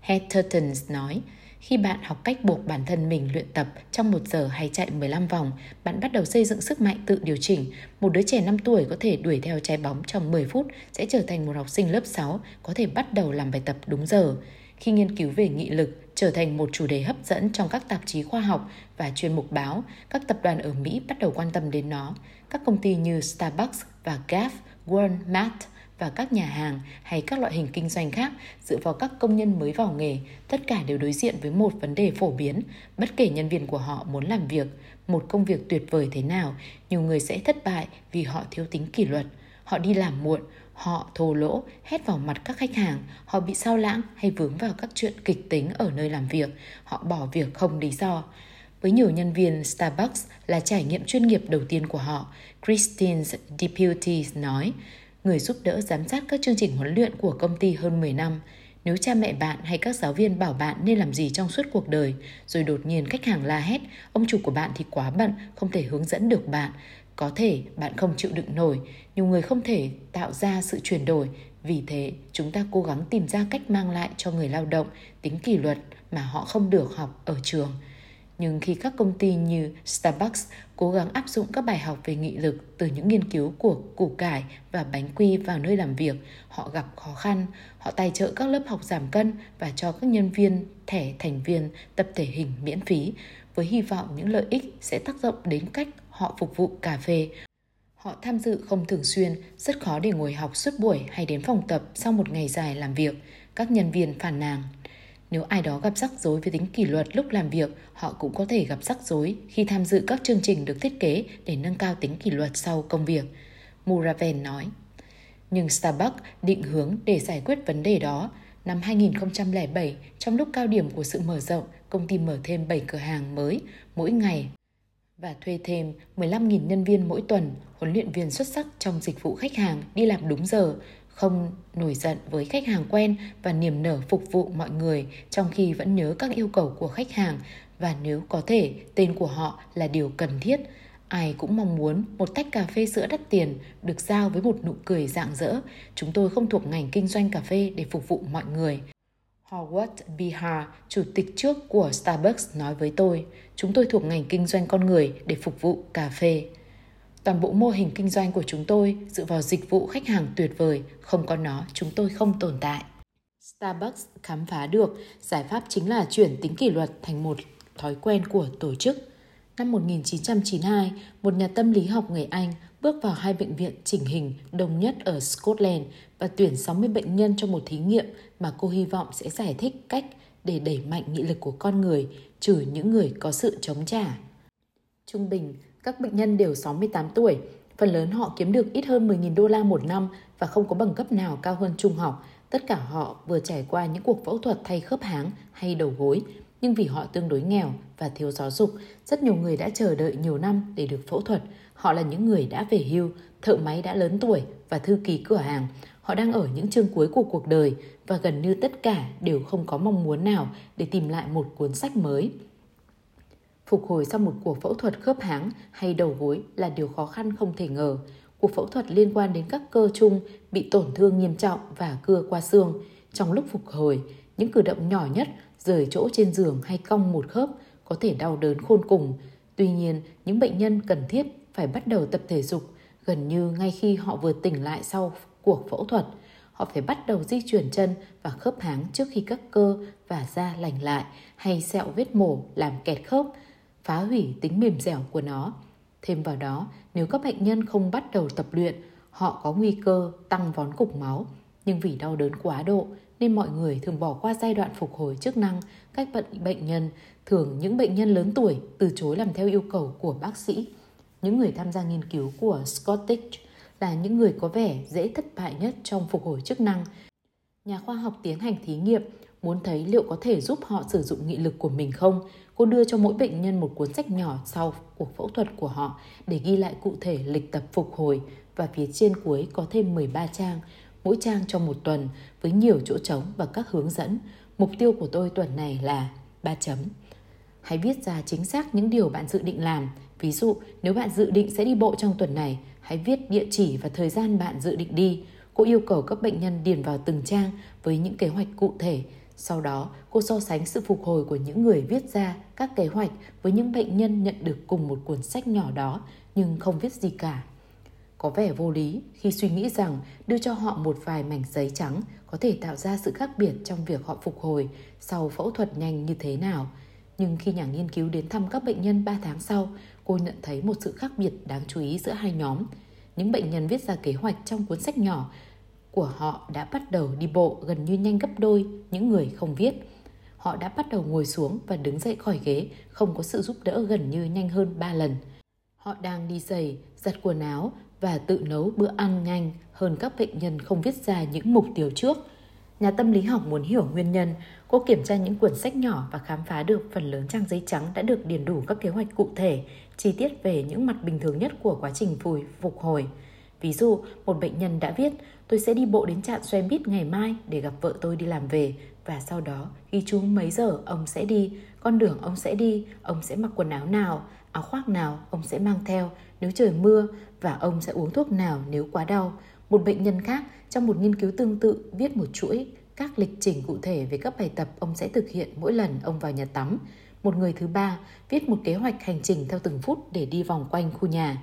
A: Hattertons nói, khi bạn học cách buộc bản thân mình luyện tập trong một giờ hay chạy 15 vòng, bạn bắt đầu xây dựng sức mạnh tự điều chỉnh. Một đứa trẻ 5 tuổi có thể đuổi theo trái bóng trong 10 phút sẽ trở thành một học sinh lớp 6 có thể bắt đầu làm bài tập đúng giờ. Khi nghiên cứu về nghị lực trở thành một chủ đề hấp dẫn trong các tạp chí khoa học và chuyên mục báo, các tập đoàn ở Mỹ bắt đầu quan tâm đến nó. Các công ty như Starbucks và Gap, Walmart và các nhà hàng hay các loại hình kinh doanh khác dựa vào các công nhân mới vào nghề, tất cả đều đối diện với một vấn đề phổ biến, bất kể nhân viên của họ muốn làm việc, một công việc tuyệt vời thế nào, nhiều người sẽ thất bại vì họ thiếu tính kỷ luật. Họ đi làm muộn, họ thô lỗ, hét vào mặt các khách hàng, họ bị sao lãng hay vướng vào các chuyện kịch tính ở nơi làm việc, họ bỏ việc không lý do. Với nhiều nhân viên, Starbucks là trải nghiệm chuyên nghiệp đầu tiên của họ, Christine Deputy nói người giúp đỡ giám sát các chương trình huấn luyện của công ty hơn 10 năm. Nếu cha mẹ bạn hay các giáo viên bảo bạn nên làm gì trong suốt cuộc đời, rồi đột nhiên khách hàng la hét, ông chủ của bạn thì quá bận, không thể hướng dẫn được bạn. Có thể bạn không chịu đựng nổi, nhiều người không thể tạo ra sự chuyển đổi. Vì thế, chúng ta cố gắng tìm ra cách mang lại cho người lao động tính kỷ luật mà họ không được học ở trường. Nhưng khi các công ty như Starbucks cố gắng áp dụng các bài học về nghị lực từ những nghiên cứu của củ cải và bánh quy vào nơi làm việc, họ gặp khó khăn. Họ tài trợ các lớp học giảm cân và cho các nhân viên thẻ thành viên tập thể hình miễn phí với hy vọng những lợi ích sẽ tác động đến cách họ phục vụ cà phê. Họ tham dự không thường xuyên, rất khó để ngồi học suốt buổi hay đến phòng tập sau một ngày dài làm việc. Các nhân viên phàn nàn nếu ai đó gặp rắc rối với tính kỷ luật lúc làm việc, họ cũng có thể gặp rắc rối khi tham dự các chương trình được thiết kế để nâng cao tính kỷ luật sau công việc. Muraven nói. Nhưng Starbucks định hướng để giải quyết vấn đề đó. Năm 2007, trong lúc cao điểm của sự mở rộng, công ty mở thêm 7 cửa hàng mới mỗi ngày và thuê thêm 15.000 nhân viên mỗi tuần, huấn luyện viên xuất sắc trong dịch vụ khách hàng đi làm đúng giờ, không nổi giận với khách hàng quen và niềm nở phục vụ mọi người trong khi vẫn nhớ các yêu cầu của khách hàng. Và nếu có thể tên của họ là điều cần thiết. Ai cũng mong muốn một tách cà phê sữa đắt tiền được giao với một nụ cười rạng rỡ. Chúng tôi không thuộc ngành kinh doanh cà phê để phục vụ mọi người. Howard Bihar, chủ tịch trước của Starbucks nói với tôi, chúng tôi thuộc ngành kinh doanh con người để phục vụ cà phê. Toàn bộ mô hình kinh doanh của chúng tôi dựa vào dịch vụ khách hàng tuyệt vời, không có nó chúng tôi không tồn tại. Starbucks khám phá được giải pháp chính là chuyển tính kỷ luật thành một thói quen của tổ chức. Năm 1992, một nhà tâm lý học người Anh bước vào hai bệnh viện chỉnh hình đồng nhất ở Scotland và tuyển 60 bệnh nhân cho một thí nghiệm mà cô hy vọng sẽ giải thích cách để đẩy mạnh nghị lực của con người, trừ những người có sự chống trả. Trung bình, các bệnh nhân đều 68 tuổi, phần lớn họ kiếm được ít hơn 10.000 đô la một năm và không có bằng cấp nào cao hơn trung học. Tất cả họ vừa trải qua những cuộc phẫu thuật thay khớp háng hay đầu gối, nhưng vì họ tương đối nghèo và thiếu giáo dục, rất nhiều người đã chờ đợi nhiều năm để được phẫu thuật. Họ là những người đã về hưu, thợ máy đã lớn tuổi và thư ký cửa hàng. Họ đang ở những chương cuối của cuộc đời và gần như tất cả đều không có mong muốn nào để tìm lại một cuốn sách mới. Phục hồi sau một cuộc phẫu thuật khớp háng hay đầu gối là điều khó khăn không thể ngờ. Cuộc phẫu thuật liên quan đến các cơ chung bị tổn thương nghiêm trọng và cưa qua xương. Trong lúc phục hồi, những cử động nhỏ nhất rời chỗ trên giường hay cong một khớp có thể đau đớn khôn cùng. Tuy nhiên, những bệnh nhân cần thiết phải bắt đầu tập thể dục gần như ngay khi họ vừa tỉnh lại sau cuộc phẫu thuật. Họ phải bắt đầu di chuyển chân và khớp háng trước khi các cơ và da lành lại hay sẹo vết mổ làm kẹt khớp phá hủy tính mềm dẻo của nó. Thêm vào đó, nếu các bệnh nhân không bắt đầu tập luyện, họ có nguy cơ tăng vón cục máu. Nhưng vì đau đớn quá độ nên mọi người thường bỏ qua giai đoạn phục hồi chức năng các bệnh bệnh nhân. Thường những bệnh nhân lớn tuổi từ chối làm theo yêu cầu của bác sĩ. Những người tham gia nghiên cứu của Scottish là những người có vẻ dễ thất bại nhất trong phục hồi chức năng. Nhà khoa học tiến hành thí nghiệm muốn thấy liệu có thể giúp họ sử dụng nghị lực của mình không Cô đưa cho mỗi bệnh nhân một cuốn sách nhỏ sau cuộc phẫu thuật của họ để ghi lại cụ thể lịch tập phục hồi và phía trên cuối có thêm 13 trang, mỗi trang cho một tuần với nhiều chỗ trống và các hướng dẫn. Mục tiêu của tôi tuần này là 3 chấm. Hãy viết ra chính xác những điều bạn dự định làm. Ví dụ, nếu bạn dự định sẽ đi bộ trong tuần này, hãy viết địa chỉ và thời gian bạn dự định đi. Cô yêu cầu các bệnh nhân điền vào từng trang với những kế hoạch cụ thể sau đó, cô so sánh sự phục hồi của những người viết ra các kế hoạch với những bệnh nhân nhận được cùng một cuốn sách nhỏ đó nhưng không viết gì cả. Có vẻ vô lý khi suy nghĩ rằng đưa cho họ một vài mảnh giấy trắng có thể tạo ra sự khác biệt trong việc họ phục hồi sau phẫu thuật nhanh như thế nào. Nhưng khi nhà nghiên cứu đến thăm các bệnh nhân 3 tháng sau, cô nhận thấy một sự khác biệt đáng chú ý giữa hai nhóm. Những bệnh nhân viết ra kế hoạch trong cuốn sách nhỏ của họ đã bắt đầu đi bộ gần như nhanh gấp đôi những người không viết. Họ đã bắt đầu ngồi xuống và đứng dậy khỏi ghế, không có sự giúp đỡ gần như nhanh hơn 3 lần. Họ đang đi giày, giặt quần áo và tự nấu bữa ăn nhanh hơn các bệnh nhân không viết ra những mục tiêu trước. Nhà tâm lý học muốn hiểu nguyên nhân, cô kiểm tra những cuốn sách nhỏ và khám phá được phần lớn trang giấy trắng đã được điền đủ các kế hoạch cụ thể, chi tiết về những mặt bình thường nhất của quá trình phùi phục hồi. Ví dụ, một bệnh nhân đã viết, tôi sẽ đi bộ đến trạm xe buýt ngày mai để gặp vợ tôi đi làm về và sau đó ghi chú mấy giờ ông sẽ đi, con đường ông sẽ đi, ông sẽ mặc quần áo nào, áo khoác nào ông sẽ mang theo nếu trời mưa và ông sẽ uống thuốc nào nếu quá đau. Một bệnh nhân khác trong một nghiên cứu tương tự viết một chuỗi các lịch trình cụ thể về các bài tập ông sẽ thực hiện mỗi lần ông vào nhà tắm. Một người thứ ba viết một kế hoạch hành trình theo từng phút để đi vòng quanh khu nhà.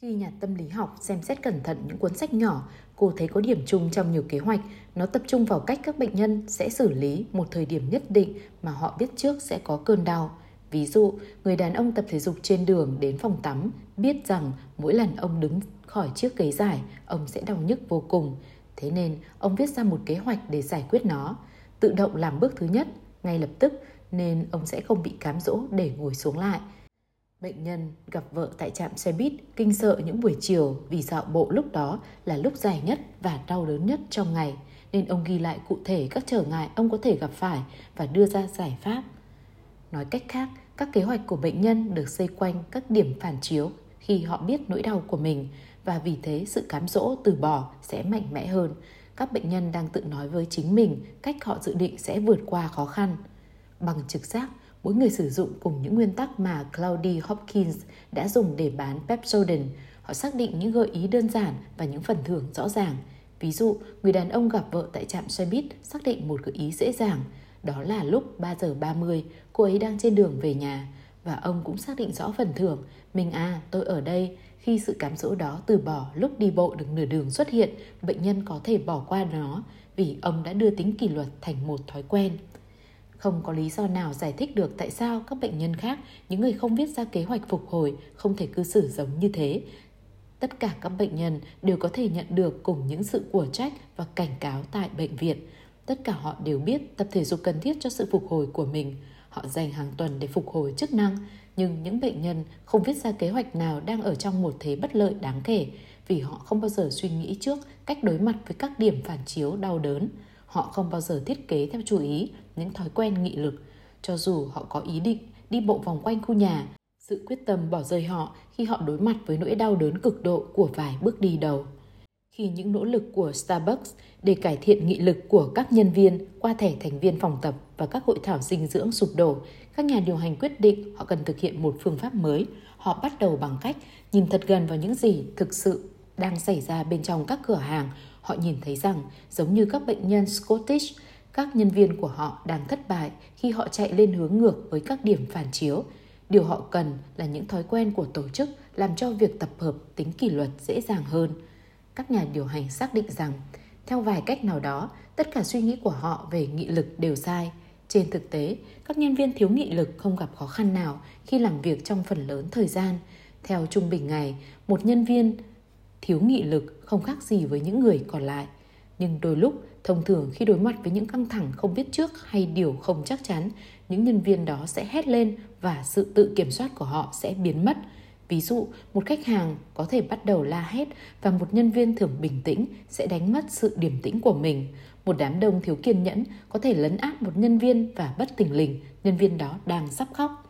A: Khi nhà tâm lý học xem xét cẩn thận những cuốn sách nhỏ, cô thấy có điểm chung trong nhiều kế hoạch. Nó tập trung vào cách các bệnh nhân sẽ xử lý một thời điểm nhất định mà họ biết trước sẽ có cơn đau. Ví dụ, người đàn ông tập thể dục trên đường đến phòng tắm biết rằng mỗi lần ông đứng khỏi chiếc ghế dài, ông sẽ đau nhức vô cùng. Thế nên, ông viết ra một kế hoạch để giải quyết nó. Tự động làm bước thứ nhất, ngay lập tức, nên ông sẽ không bị cám dỗ để ngồi xuống lại. Bệnh nhân gặp vợ tại trạm xe buýt kinh sợ những buổi chiều vì dạo bộ lúc đó là lúc dài nhất và đau đớn nhất trong ngày, nên ông ghi lại cụ thể các trở ngại ông có thể gặp phải và đưa ra giải pháp. Nói cách khác, các kế hoạch của bệnh nhân được xây quanh các điểm phản chiếu khi họ biết nỗi đau của mình và vì thế sự cám dỗ từ bỏ sẽ mạnh mẽ hơn. Các bệnh nhân đang tự nói với chính mình cách họ dự định sẽ vượt qua khó khăn. Bằng trực giác, mỗi người sử dụng cùng những nguyên tắc mà Claudie Hopkins đã dùng để bán Pepsodent. Họ xác định những gợi ý đơn giản và những phần thưởng rõ ràng. Ví dụ, người đàn ông gặp vợ tại trạm xe buýt xác định một gợi ý dễ dàng. Đó là lúc 3 giờ 30, cô ấy đang trên đường về nhà. Và ông cũng xác định rõ phần thưởng. Mình à, tôi ở đây. Khi sự cám dỗ đó từ bỏ lúc đi bộ được nửa đường xuất hiện, bệnh nhân có thể bỏ qua nó vì ông đã đưa tính kỷ luật thành một thói quen. Không có lý do nào giải thích được tại sao các bệnh nhân khác, những người không viết ra kế hoạch phục hồi, không thể cư xử giống như thế. Tất cả các bệnh nhân đều có thể nhận được cùng những sự của trách và cảnh cáo tại bệnh viện. Tất cả họ đều biết tập thể dục cần thiết cho sự phục hồi của mình. Họ dành hàng tuần để phục hồi chức năng, nhưng những bệnh nhân không viết ra kế hoạch nào đang ở trong một thế bất lợi đáng kể vì họ không bao giờ suy nghĩ trước cách đối mặt với các điểm phản chiếu đau đớn. Họ không bao giờ thiết kế theo chú ý những thói quen nghị lực, cho dù họ có ý định đi bộ vòng quanh khu nhà. Sự quyết tâm bỏ rơi họ khi họ đối mặt với nỗi đau đớn cực độ của vài bước đi đầu. Khi những nỗ lực của Starbucks để cải thiện nghị lực của các nhân viên qua thẻ thành viên phòng tập và các hội thảo dinh dưỡng sụp đổ, các nhà điều hành quyết định họ cần thực hiện một phương pháp mới. Họ bắt đầu bằng cách nhìn thật gần vào những gì thực sự đang xảy ra bên trong các cửa hàng. Họ nhìn thấy rằng, giống như các bệnh nhân Scottish, các nhân viên của họ đang thất bại khi họ chạy lên hướng ngược với các điểm phản chiếu. Điều họ cần là những thói quen của tổ chức làm cho việc tập hợp tính kỷ luật dễ dàng hơn. Các nhà điều hành xác định rằng, theo vài cách nào đó, tất cả suy nghĩ của họ về nghị lực đều sai. Trên thực tế, các nhân viên thiếu nghị lực không gặp khó khăn nào khi làm việc trong phần lớn thời gian. Theo trung bình ngày, một nhân viên thiếu nghị lực không khác gì với những người còn lại. Nhưng đôi lúc, thông thường khi đối mặt với những căng thẳng không biết trước hay điều không chắc chắn, những nhân viên đó sẽ hét lên và sự tự kiểm soát của họ sẽ biến mất. Ví dụ, một khách hàng có thể bắt đầu la hét và một nhân viên thường bình tĩnh sẽ đánh mất sự điềm tĩnh của mình. Một đám đông thiếu kiên nhẫn có thể lấn át một nhân viên và bất tỉnh lình, nhân viên đó đang sắp khóc.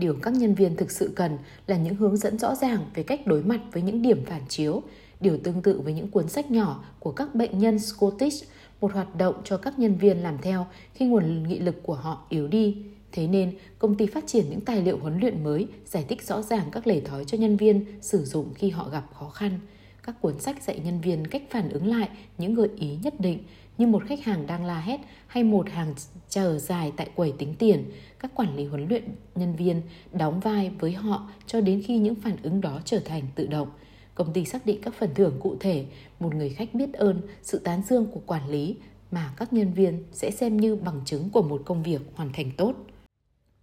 A: Điều các nhân viên thực sự cần là những hướng dẫn rõ ràng về cách đối mặt với những điểm phản chiếu, điều tương tự với những cuốn sách nhỏ của các bệnh nhân Scottish, một hoạt động cho các nhân viên làm theo khi nguồn nghị lực của họ yếu đi. Thế nên, công ty phát triển những tài liệu huấn luyện mới giải thích rõ ràng các lề thói cho nhân viên sử dụng khi họ gặp khó khăn. Các cuốn sách dạy nhân viên cách phản ứng lại những gợi ý nhất định như một khách hàng đang la hét hay một hàng chờ dài tại quầy tính tiền. Các quản lý huấn luyện nhân viên đóng vai với họ cho đến khi những phản ứng đó trở thành tự động. Công ty xác định các phần thưởng cụ thể, một người khách biết ơn sự tán dương của quản lý mà các nhân viên sẽ xem như bằng chứng của một công việc hoàn thành tốt.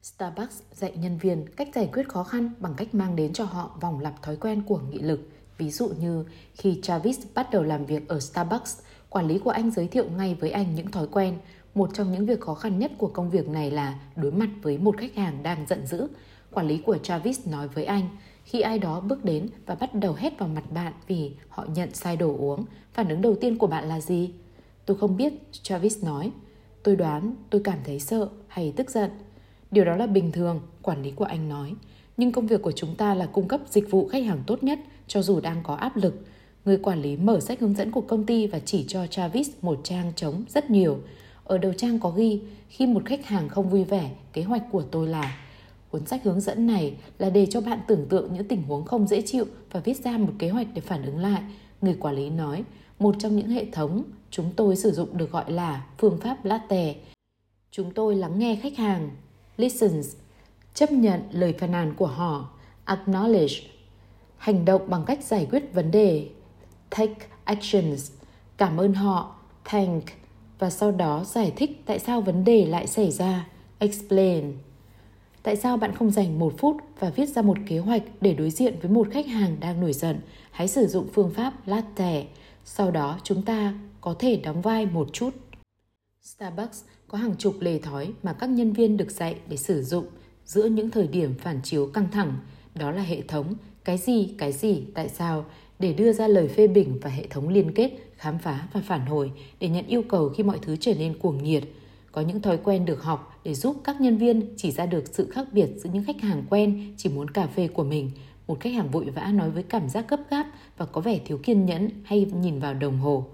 A: Starbucks dạy nhân viên cách giải quyết khó khăn bằng cách mang đến cho họ vòng lặp thói quen của nghị lực. Ví dụ như khi Travis bắt đầu làm việc ở Starbucks, quản lý của anh giới thiệu ngay với anh những thói quen. Một trong những việc khó khăn nhất của công việc này là đối mặt với một khách hàng đang giận dữ. Quản lý của Travis nói với anh, khi ai đó bước đến và bắt đầu hét vào mặt bạn vì họ nhận sai đồ uống, phản ứng đầu tiên của bạn là gì? Tôi không biết, Travis nói. Tôi đoán tôi cảm thấy sợ hay tức giận. Điều đó là bình thường, quản lý của anh nói. nhưng công việc của chúng ta là cung cấp dịch vụ khách hàng tốt nhất cho dù đang có áp lực. Người quản lý mở sách hướng dẫn của công ty và chỉ cho Travis một trang trống rất nhiều. Ở đầu trang có ghi, khi một khách hàng không vui vẻ, kế hoạch của tôi là Cuốn sách hướng dẫn này là để cho bạn tưởng tượng những tình huống không dễ chịu và viết ra một kế hoạch để phản ứng lại. Người quản lý nói, một trong những hệ thống chúng tôi sử dụng được gọi là phương pháp latte. Chúng tôi lắng nghe khách hàng, listens, chấp nhận lời phàn nàn của họ, acknowledge, hành động bằng cách giải quyết vấn đề, take actions, cảm ơn họ, thank, và sau đó giải thích tại sao vấn đề lại xảy ra, explain. Tại sao bạn không dành một phút và viết ra một kế hoạch để đối diện với một khách hàng đang nổi giận? Hãy sử dụng phương pháp latte. Sau đó chúng ta có thể đóng vai một chút. Starbucks có hàng chục lề thói mà các nhân viên được dạy để sử dụng giữa những thời điểm phản chiếu căng thẳng. Đó là hệ thống cái gì, cái gì, tại sao để đưa ra lời phê bình và hệ thống liên kết, khám phá và phản hồi để nhận yêu cầu khi mọi thứ trở nên cuồng nhiệt. Có những thói quen được học để giúp các nhân viên chỉ ra được sự khác biệt giữa những khách hàng quen chỉ muốn cà phê của mình một khách hàng vội vã nói với cảm giác gấp gáp và có vẻ thiếu kiên nhẫn hay nhìn vào đồng hồ.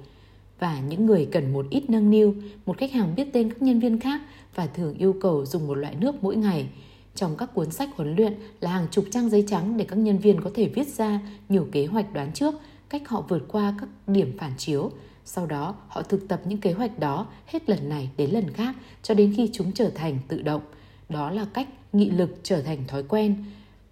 A: Và những người cần một ít nâng niu, một khách hàng biết tên các nhân viên khác và thường yêu cầu dùng một loại nước mỗi ngày. Trong các cuốn sách huấn luyện là hàng chục trang giấy trắng để các nhân viên có thể viết ra nhiều kế hoạch đoán trước, cách họ vượt qua các điểm phản chiếu. Sau đó, họ thực tập những kế hoạch đó hết lần này đến lần khác cho đến khi chúng trở thành tự động. Đó là cách nghị lực trở thành thói quen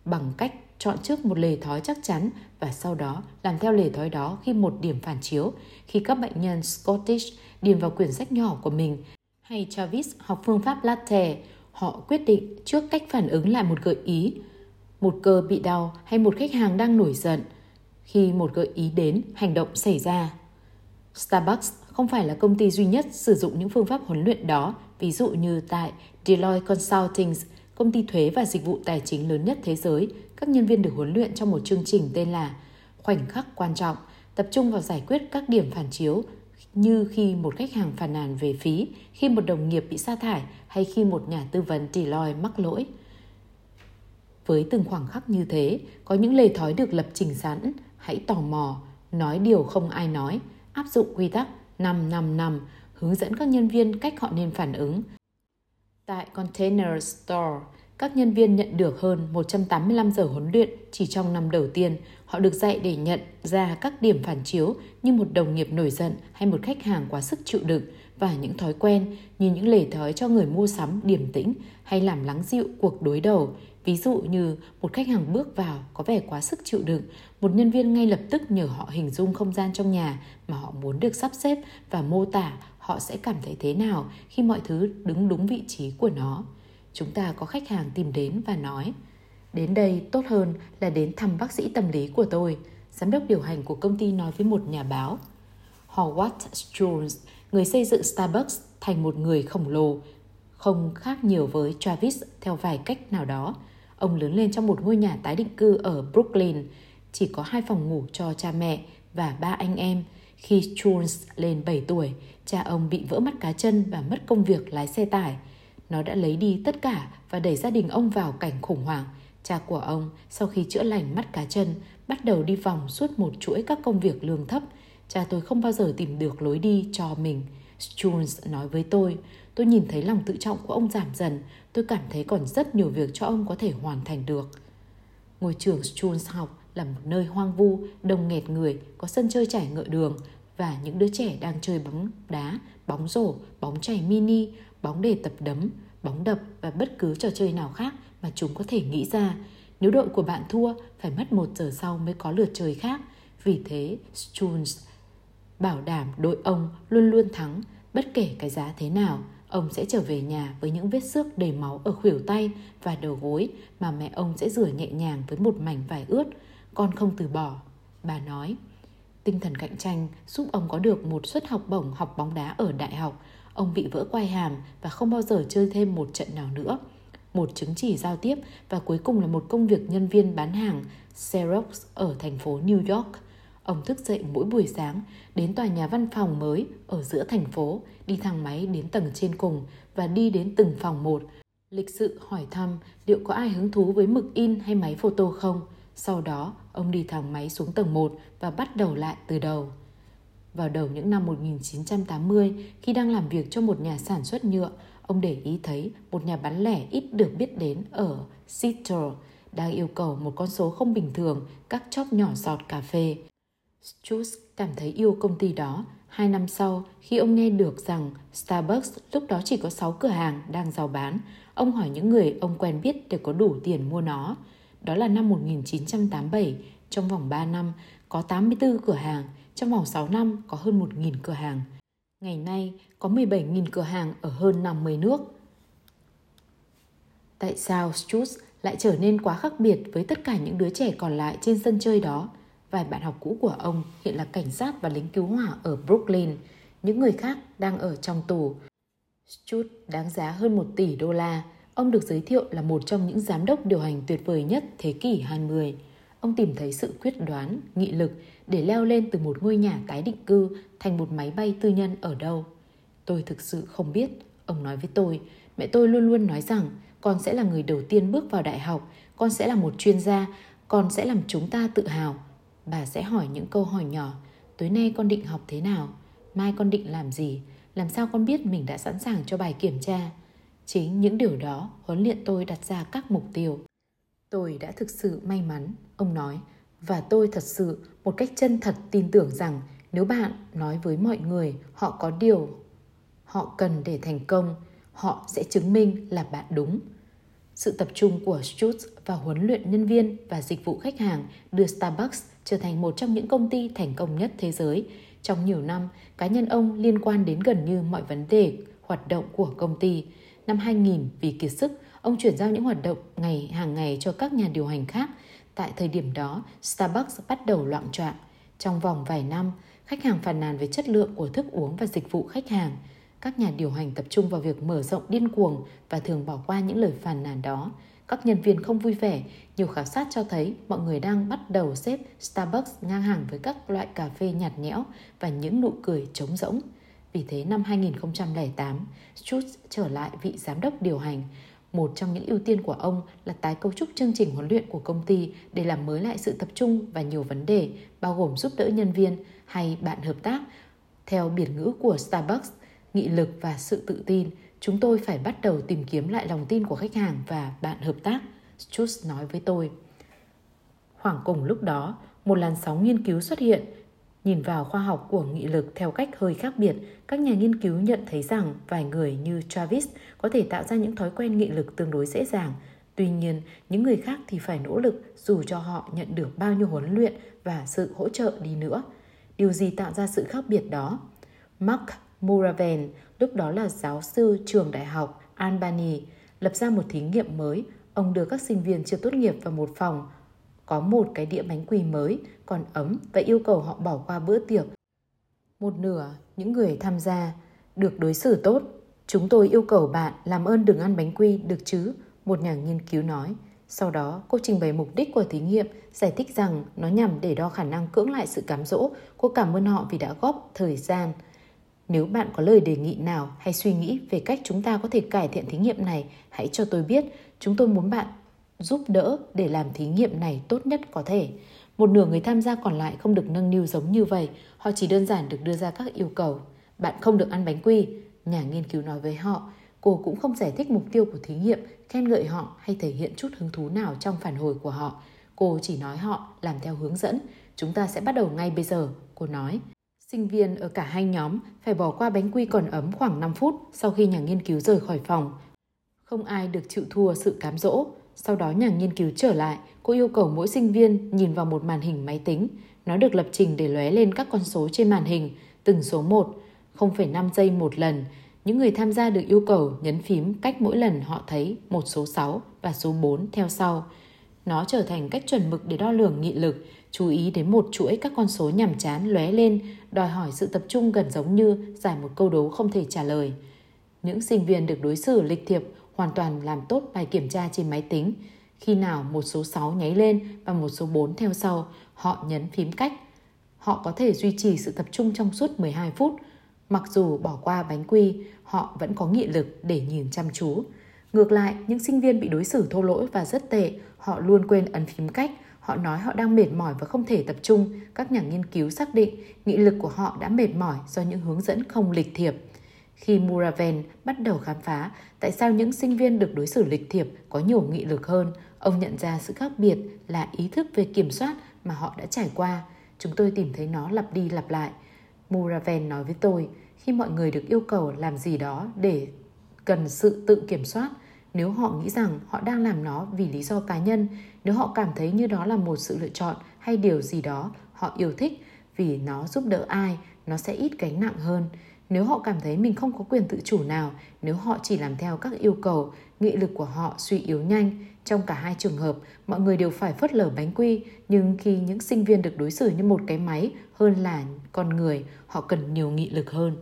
A: bằng cách chọn trước một lề thói chắc chắn và sau đó làm theo lề thói đó khi một điểm phản chiếu. Khi các bệnh nhân Scottish điền vào quyển sách nhỏ của mình hay Travis học phương pháp latte, họ quyết định trước cách phản ứng lại một gợi ý, một cơ bị đau hay một khách hàng đang nổi giận. Khi một gợi ý đến, hành động xảy ra. Starbucks không phải là công ty duy nhất sử dụng những phương pháp huấn luyện đó, ví dụ như tại Deloitte Consulting, công ty thuế và dịch vụ tài chính lớn nhất thế giới, các nhân viên được huấn luyện trong một chương trình tên là Khoảnh khắc quan trọng, tập trung vào giải quyết các điểm phản chiếu như khi một khách hàng phàn nàn về phí, khi một đồng nghiệp bị sa thải hay khi một nhà tư vấn Deloitte mắc lỗi. Với từng khoảng khắc như thế, có những lề thói được lập trình sẵn, hãy tò mò, nói điều không ai nói, áp dụng quy tắc 555, hướng dẫn các nhân viên cách họ nên phản ứng. Tại Container Store, các nhân viên nhận được hơn 185 giờ huấn luyện chỉ trong năm đầu tiên. Họ được dạy để nhận ra các điểm phản chiếu như một đồng nghiệp nổi giận hay một khách hàng quá sức chịu đựng và những thói quen như những lề thói cho người mua sắm điềm tĩnh hay làm lắng dịu cuộc đối đầu. Ví dụ như một khách hàng bước vào có vẻ quá sức chịu đựng, một nhân viên ngay lập tức nhờ họ hình dung không gian trong nhà mà họ muốn được sắp xếp và mô tả họ sẽ cảm thấy thế nào khi mọi thứ đứng đúng vị trí của nó chúng ta có khách hàng tìm đến và nói Đến đây tốt hơn là đến thăm bác sĩ tâm lý của tôi, giám đốc điều hành của công ty nói với một nhà báo. Howard Schultz, người xây dựng Starbucks thành một người khổng lồ, không khác nhiều với Travis theo vài cách nào đó. Ông lớn lên trong một ngôi nhà tái định cư ở Brooklyn, chỉ có hai phòng ngủ cho cha mẹ và ba anh em. Khi Schultz lên 7 tuổi, cha ông bị vỡ mắt cá chân và mất công việc lái xe tải – nó đã lấy đi tất cả và đẩy gia đình ông vào cảnh khủng hoảng. Cha của ông, sau khi chữa lành mắt cá chân, bắt đầu đi vòng suốt một chuỗi các công việc lương thấp. Cha tôi không bao giờ tìm được lối đi cho mình. Jones nói với tôi, tôi nhìn thấy lòng tự trọng của ông giảm dần, tôi cảm thấy còn rất nhiều việc cho ông có thể hoàn thành được. Ngôi trường Jones học là một nơi hoang vu, đông nghẹt người, có sân chơi trải ngựa đường và những đứa trẻ đang chơi bóng đá, bóng rổ, bóng chày mini, bóng đề tập đấm, bóng đập và bất cứ trò chơi nào khác mà chúng có thể nghĩ ra. Nếu đội của bạn thua, phải mất một giờ sau mới có lượt chơi khác. Vì thế, Jones bảo đảm đội ông luôn luôn thắng, bất kể cái giá thế nào. Ông sẽ trở về nhà với những vết xước đầy máu ở khuỷu tay và đầu gối mà mẹ ông sẽ rửa nhẹ nhàng với một mảnh vải ướt. Con không từ bỏ. Bà nói, tinh thần cạnh tranh giúp ông có được một suất học bổng học bóng đá ở đại học Ông bị vỡ quai hàm và không bao giờ chơi thêm một trận nào nữa. Một chứng chỉ giao tiếp và cuối cùng là một công việc nhân viên bán hàng Xerox ở thành phố New York. Ông thức dậy mỗi buổi sáng, đến tòa nhà văn phòng mới ở giữa thành phố, đi thang máy đến tầng trên cùng và đi đến từng phòng một. Lịch sự hỏi thăm liệu có ai hứng thú với mực in hay máy photo không. Sau đó, ông đi thang máy xuống tầng 1 và bắt đầu lại từ đầu. Vào đầu những năm 1980, khi đang làm việc cho một nhà sản xuất nhựa, ông để ý thấy một nhà bán lẻ ít được biết đến ở Seattle đang yêu cầu một con số không bình thường các chóp nhỏ giọt cà phê. Schultz cảm thấy yêu công ty đó. Hai năm sau, khi ông nghe được rằng Starbucks lúc đó chỉ có 6 cửa hàng đang giao bán, ông hỏi những người ông quen biết để có đủ tiền mua nó. Đó là năm 1987, trong vòng 3 năm có 84 cửa hàng, trong vòng 6 năm có hơn 1.000 cửa hàng. Ngày nay có 17.000 cửa hàng ở hơn 50 nước. Tại sao Stutz lại trở nên quá khác biệt với tất cả những đứa trẻ còn lại trên sân chơi đó? Vài bạn học cũ của ông hiện là cảnh sát và lính cứu hỏa ở Brooklyn. Những người khác đang ở trong tù. Stutz đáng giá hơn 1 tỷ đô la. Ông được giới thiệu là một trong những giám đốc điều hành tuyệt vời nhất thế kỷ 20. Ông tìm thấy sự quyết đoán, nghị lực để leo lên từ một ngôi nhà tái định cư thành một máy bay tư nhân ở đâu. Tôi thực sự không biết, ông nói với tôi. Mẹ tôi luôn luôn nói rằng con sẽ là người đầu tiên bước vào đại học, con sẽ là một chuyên gia, con sẽ làm chúng ta tự hào. Bà sẽ hỏi những câu hỏi nhỏ. Tối nay con định học thế nào? Mai con định làm gì? Làm sao con biết mình đã sẵn sàng cho bài kiểm tra? Chính những điều đó huấn luyện tôi đặt ra các mục tiêu. Tôi đã thực sự may mắn, ông nói, và tôi thật sự một cách chân thật tin tưởng rằng nếu bạn nói với mọi người họ có điều họ cần để thành công, họ sẽ chứng minh là bạn đúng. Sự tập trung của Stutz vào huấn luyện nhân viên và dịch vụ khách hàng đưa Starbucks trở thành một trong những công ty thành công nhất thế giới. Trong nhiều năm, cá nhân ông liên quan đến gần như mọi vấn đề hoạt động của công ty. Năm 2000, vì kiệt sức, ông chuyển giao những hoạt động ngày hàng ngày cho các nhà điều hành khác. Tại thời điểm đó, Starbucks bắt đầu loạn trọng. Trong vòng vài năm, khách hàng phàn nàn về chất lượng của thức uống và dịch vụ khách hàng. Các nhà điều hành tập trung vào việc mở rộng điên cuồng và thường bỏ qua những lời phàn nàn đó. Các nhân viên không vui vẻ, nhiều khảo sát cho thấy mọi người đang bắt đầu xếp Starbucks ngang hàng với các loại cà phê nhạt nhẽo và những nụ cười trống rỗng. Vì thế năm 2008, Schultz trở lại vị giám đốc điều hành. Một trong những ưu tiên của ông là tái cấu trúc chương trình huấn luyện của công ty để làm mới lại sự tập trung và nhiều vấn đề, bao gồm giúp đỡ nhân viên hay bạn hợp tác. Theo biển ngữ của Starbucks, nghị lực và sự tự tin, chúng tôi phải bắt đầu tìm kiếm lại lòng tin của khách hàng và bạn hợp tác, Schutz nói với tôi. Khoảng cùng lúc đó, một làn sóng nghiên cứu xuất hiện Nhìn vào khoa học của nghị lực theo cách hơi khác biệt, các nhà nghiên cứu nhận thấy rằng vài người như Travis có thể tạo ra những thói quen nghị lực tương đối dễ dàng. Tuy nhiên, những người khác thì phải nỗ lực dù cho họ nhận được bao nhiêu huấn luyện và sự hỗ trợ đi nữa. Điều gì tạo ra sự khác biệt đó? Mark Muraven, lúc đó là giáo sư trường đại học Albany, lập ra một thí nghiệm mới. Ông đưa các sinh viên chưa tốt nghiệp vào một phòng có một cái đĩa bánh quỳ mới còn ấm và yêu cầu họ bỏ qua bữa tiệc. Một nửa những người tham gia được đối xử tốt. Chúng tôi yêu cầu bạn làm ơn đừng ăn bánh quy được chứ, một nhà nghiên cứu nói. Sau đó, cô trình bày mục đích của thí nghiệm, giải thích rằng nó nhằm để đo khả năng cưỡng lại sự cám dỗ. Cô cảm ơn họ vì đã góp thời gian. Nếu bạn có lời đề nghị nào hay suy nghĩ về cách chúng ta có thể cải thiện thí nghiệm này, hãy cho tôi biết. Chúng tôi muốn bạn giúp đỡ để làm thí nghiệm này tốt nhất có thể. Một nửa người tham gia còn lại không được nâng niu giống như vậy, họ chỉ đơn giản được đưa ra các yêu cầu. Bạn không được ăn bánh quy, nhà nghiên cứu nói với họ. Cô cũng không giải thích mục tiêu của thí nghiệm, khen ngợi họ hay thể hiện chút hứng thú nào trong phản hồi của họ. Cô chỉ nói họ làm theo hướng dẫn. Chúng ta sẽ bắt đầu ngay bây giờ, cô nói. Sinh viên ở cả hai nhóm phải bỏ qua bánh quy còn ấm khoảng 5 phút sau khi nhà nghiên cứu rời khỏi phòng. Không ai được chịu thua sự cám dỗ. Sau đó nhà nghiên cứu trở lại, cô yêu cầu mỗi sinh viên nhìn vào một màn hình máy tính. Nó được lập trình để lóe lên các con số trên màn hình, từng số 1, 0,5 giây một lần. Những người tham gia được yêu cầu nhấn phím cách mỗi lần họ thấy một số 6 và số 4 theo sau. Nó trở thành cách chuẩn mực để đo lường nghị lực, chú ý đến một chuỗi các con số nhàm chán lóe lên, đòi hỏi sự tập trung gần giống như giải một câu đố không thể trả lời. Những sinh viên được đối xử lịch thiệp hoàn toàn làm tốt bài kiểm tra trên máy tính. Khi nào một số 6 nháy lên và một số 4 theo sau, họ nhấn phím cách. Họ có thể duy trì sự tập trung trong suốt 12 phút. Mặc dù bỏ qua bánh quy, họ vẫn có nghị lực để nhìn chăm chú. Ngược lại, những sinh viên bị đối xử thô lỗi và rất tệ, họ luôn quên ấn phím cách, họ nói họ đang mệt mỏi và không thể tập trung. Các nhà nghiên cứu xác định nghị lực của họ đã mệt mỏi do những hướng dẫn không lịch thiệp. Khi Muraven bắt đầu khám phá tại sao những sinh viên được đối xử lịch thiệp có nhiều nghị lực hơn, ông nhận ra sự khác biệt là ý thức về kiểm soát mà họ đã trải qua. Chúng tôi tìm thấy nó lặp đi lặp lại. Muraven nói với tôi, khi mọi người được yêu cầu làm gì đó để cần sự tự kiểm soát, nếu họ nghĩ rằng họ đang làm nó vì lý do cá nhân, nếu họ cảm thấy như đó là một sự lựa chọn hay điều gì đó họ yêu thích vì nó giúp đỡ ai, nó sẽ ít gánh nặng hơn. Nếu họ cảm thấy mình không có quyền tự chủ nào, nếu họ chỉ làm theo các yêu cầu, nghị lực của họ suy yếu nhanh, trong cả hai trường hợp, mọi người đều phải phớt lờ bánh quy, nhưng khi những sinh viên được đối xử như một cái máy hơn là con người, họ cần nhiều nghị lực hơn.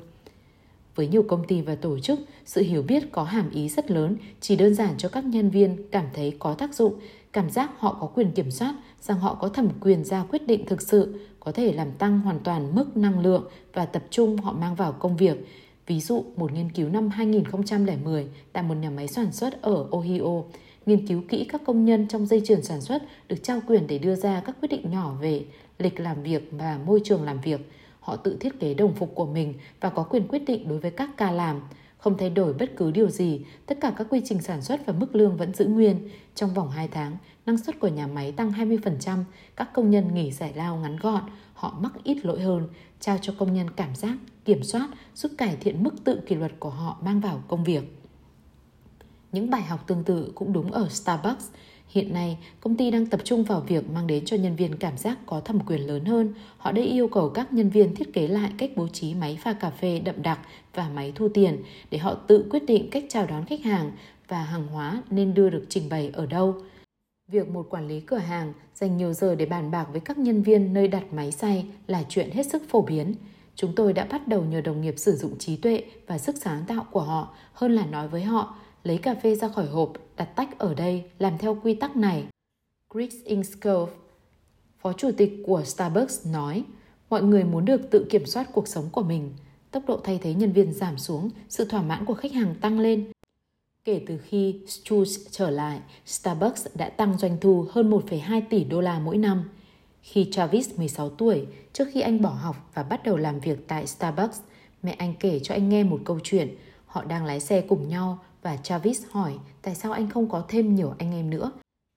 A: Với nhiều công ty và tổ chức, sự hiểu biết có hàm ý rất lớn, chỉ đơn giản cho các nhân viên cảm thấy có tác dụng, cảm giác họ có quyền kiểm soát, rằng họ có thẩm quyền ra quyết định thực sự, có thể làm tăng hoàn toàn mức năng lượng và tập trung họ mang vào công việc. Ví dụ, một nghiên cứu năm 2010 tại một nhà máy sản xuất ở Ohio, nghiên cứu kỹ các công nhân trong dây chuyền sản xuất được trao quyền để đưa ra các quyết định nhỏ về lịch làm việc và môi trường làm việc. Họ tự thiết kế đồng phục của mình và có quyền quyết định đối với các ca làm. Không thay đổi bất cứ điều gì, tất cả các quy trình sản xuất và mức lương vẫn giữ nguyên. Trong vòng 2 tháng, năng suất của nhà máy tăng 20%, các công nhân nghỉ giải lao ngắn gọn, họ mắc ít lỗi hơn, trao cho công nhân cảm giác, kiểm soát, giúp cải thiện mức tự kỷ luật của họ mang vào công việc. Những bài học tương tự cũng đúng ở Starbucks. Hiện nay, công ty đang tập trung vào việc mang đến cho nhân viên cảm giác có thẩm quyền lớn hơn. Họ đã yêu cầu các nhân viên thiết kế lại cách bố trí máy pha cà phê đậm đặc và máy thu tiền để họ tự quyết định cách chào đón khách hàng và hàng hóa nên đưa được trình bày ở đâu. Việc một quản lý cửa hàng dành nhiều giờ để bàn bạc với các nhân viên nơi đặt máy xay là chuyện hết sức phổ biến. Chúng tôi đã bắt đầu nhờ đồng nghiệp sử dụng trí tuệ và sức sáng tạo của họ hơn là nói với họ lấy cà phê ra khỏi hộp, đặt tách ở đây, làm theo quy tắc này. Chris Inskov, phó chủ tịch của Starbucks nói, mọi người muốn được tự kiểm soát cuộc sống của mình. Tốc độ thay thế nhân viên giảm xuống, sự thỏa mãn của khách hàng tăng lên. Kể từ khi Schultz trở lại, Starbucks đã tăng doanh thu hơn 1,2 tỷ đô la mỗi năm. Khi Travis 16 tuổi, trước khi anh bỏ học và bắt đầu làm việc tại Starbucks, mẹ anh kể cho anh nghe một câu chuyện. Họ đang lái xe cùng nhau và Travis hỏi tại sao anh không có thêm nhiều anh em nữa.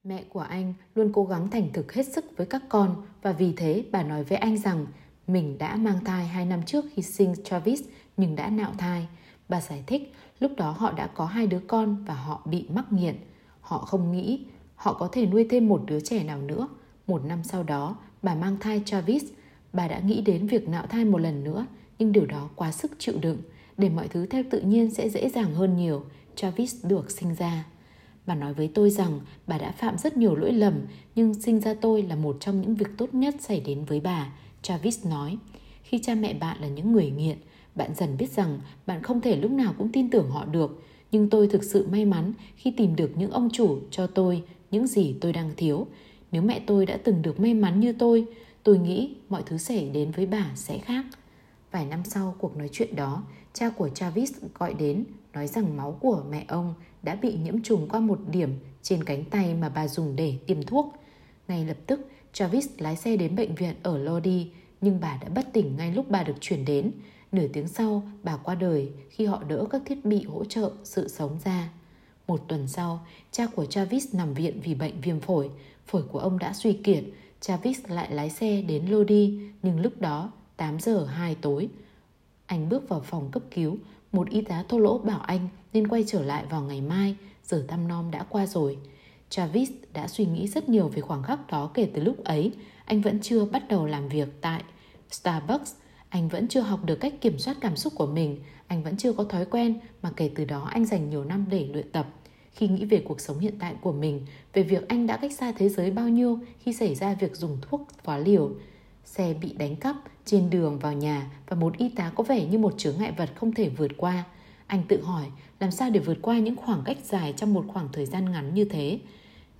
A: Mẹ của anh luôn cố gắng thành thực hết sức với các con và vì thế bà nói với anh rằng mình đã mang thai hai năm trước khi sinh Travis nhưng đã nạo thai. Bà giải thích lúc đó họ đã có hai đứa con và họ bị mắc nghiện. Họ không nghĩ họ có thể nuôi thêm một đứa trẻ nào nữa. Một năm sau đó, bà mang thai Travis. Bà đã nghĩ đến việc nạo thai một lần nữa, nhưng điều đó quá sức chịu đựng. Để mọi thứ theo tự nhiên sẽ dễ dàng hơn nhiều. Travis được sinh ra. Bà nói với tôi rằng bà đã phạm rất nhiều lỗi lầm, nhưng sinh ra tôi là một trong những việc tốt nhất xảy đến với bà. Travis nói, khi cha mẹ bạn là những người nghiện, bạn dần biết rằng bạn không thể lúc nào cũng tin tưởng họ được. Nhưng tôi thực sự may mắn khi tìm được những ông chủ cho tôi những gì tôi đang thiếu. Nếu mẹ tôi đã từng được may mắn như tôi, tôi nghĩ mọi thứ xảy đến với bà sẽ khác. Vài năm sau cuộc nói chuyện đó, cha của Travis gọi đến nói rằng máu của mẹ ông đã bị nhiễm trùng qua một điểm trên cánh tay mà bà dùng để tiêm thuốc. Ngay lập tức, Travis lái xe đến bệnh viện ở Lodi, nhưng bà đã bất tỉnh ngay lúc bà được chuyển đến. Nửa tiếng sau, bà qua đời khi họ đỡ các thiết bị hỗ trợ sự sống ra. Một tuần sau, cha của Travis nằm viện vì bệnh viêm phổi. Phổi của ông đã suy kiệt. Travis lại lái xe đến Lodi, nhưng lúc đó 8 giờ 2 tối. Anh bước vào phòng cấp cứu, một y tá thô lỗ bảo anh nên quay trở lại vào ngày mai, giờ thăm nom đã qua rồi. Travis đã suy nghĩ rất nhiều về khoảng khắc đó kể từ lúc ấy. Anh vẫn chưa bắt đầu làm việc tại Starbucks. Anh vẫn chưa học được cách kiểm soát cảm xúc của mình. Anh vẫn chưa có thói quen mà kể từ đó anh dành nhiều năm để luyện tập. Khi nghĩ về cuộc sống hiện tại của mình, về việc anh đã cách xa thế giới bao nhiêu khi xảy ra việc dùng thuốc quá liều, xe bị đánh cắp trên đường vào nhà và một y tá có vẻ như một chướng ngại vật không thể vượt qua. Anh tự hỏi làm sao để vượt qua những khoảng cách dài trong một khoảng thời gian ngắn như thế.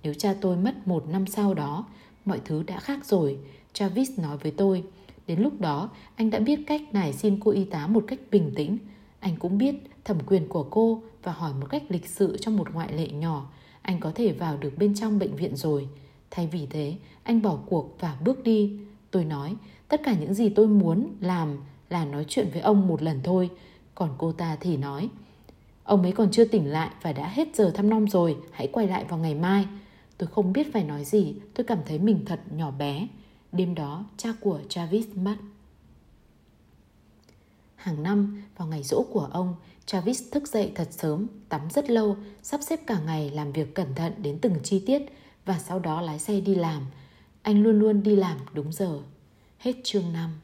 A: Nếu cha tôi mất một năm sau đó, mọi thứ đã khác rồi, Travis nói với tôi. Đến lúc đó, anh đã biết cách nài xin cô y tá một cách bình tĩnh. Anh cũng biết thẩm quyền của cô và hỏi một cách lịch sự trong một ngoại lệ nhỏ, anh có thể vào được bên trong bệnh viện rồi. Thay vì thế, anh bỏ cuộc và bước đi. Tôi nói, tất cả những gì tôi muốn làm là nói chuyện với ông một lần thôi. Còn cô ta thì nói, ông ấy còn chưa tỉnh lại và đã hết giờ thăm nom rồi, hãy quay lại vào ngày mai. Tôi không biết phải nói gì, tôi cảm thấy mình thật nhỏ bé. Đêm đó, cha của Travis mất. Hàng năm, vào ngày rỗ của ông, Travis thức dậy thật sớm, tắm rất lâu, sắp xếp cả ngày làm việc cẩn thận đến từng chi tiết và sau đó lái xe đi làm. Anh luôn luôn đi làm đúng giờ. Hết chương 5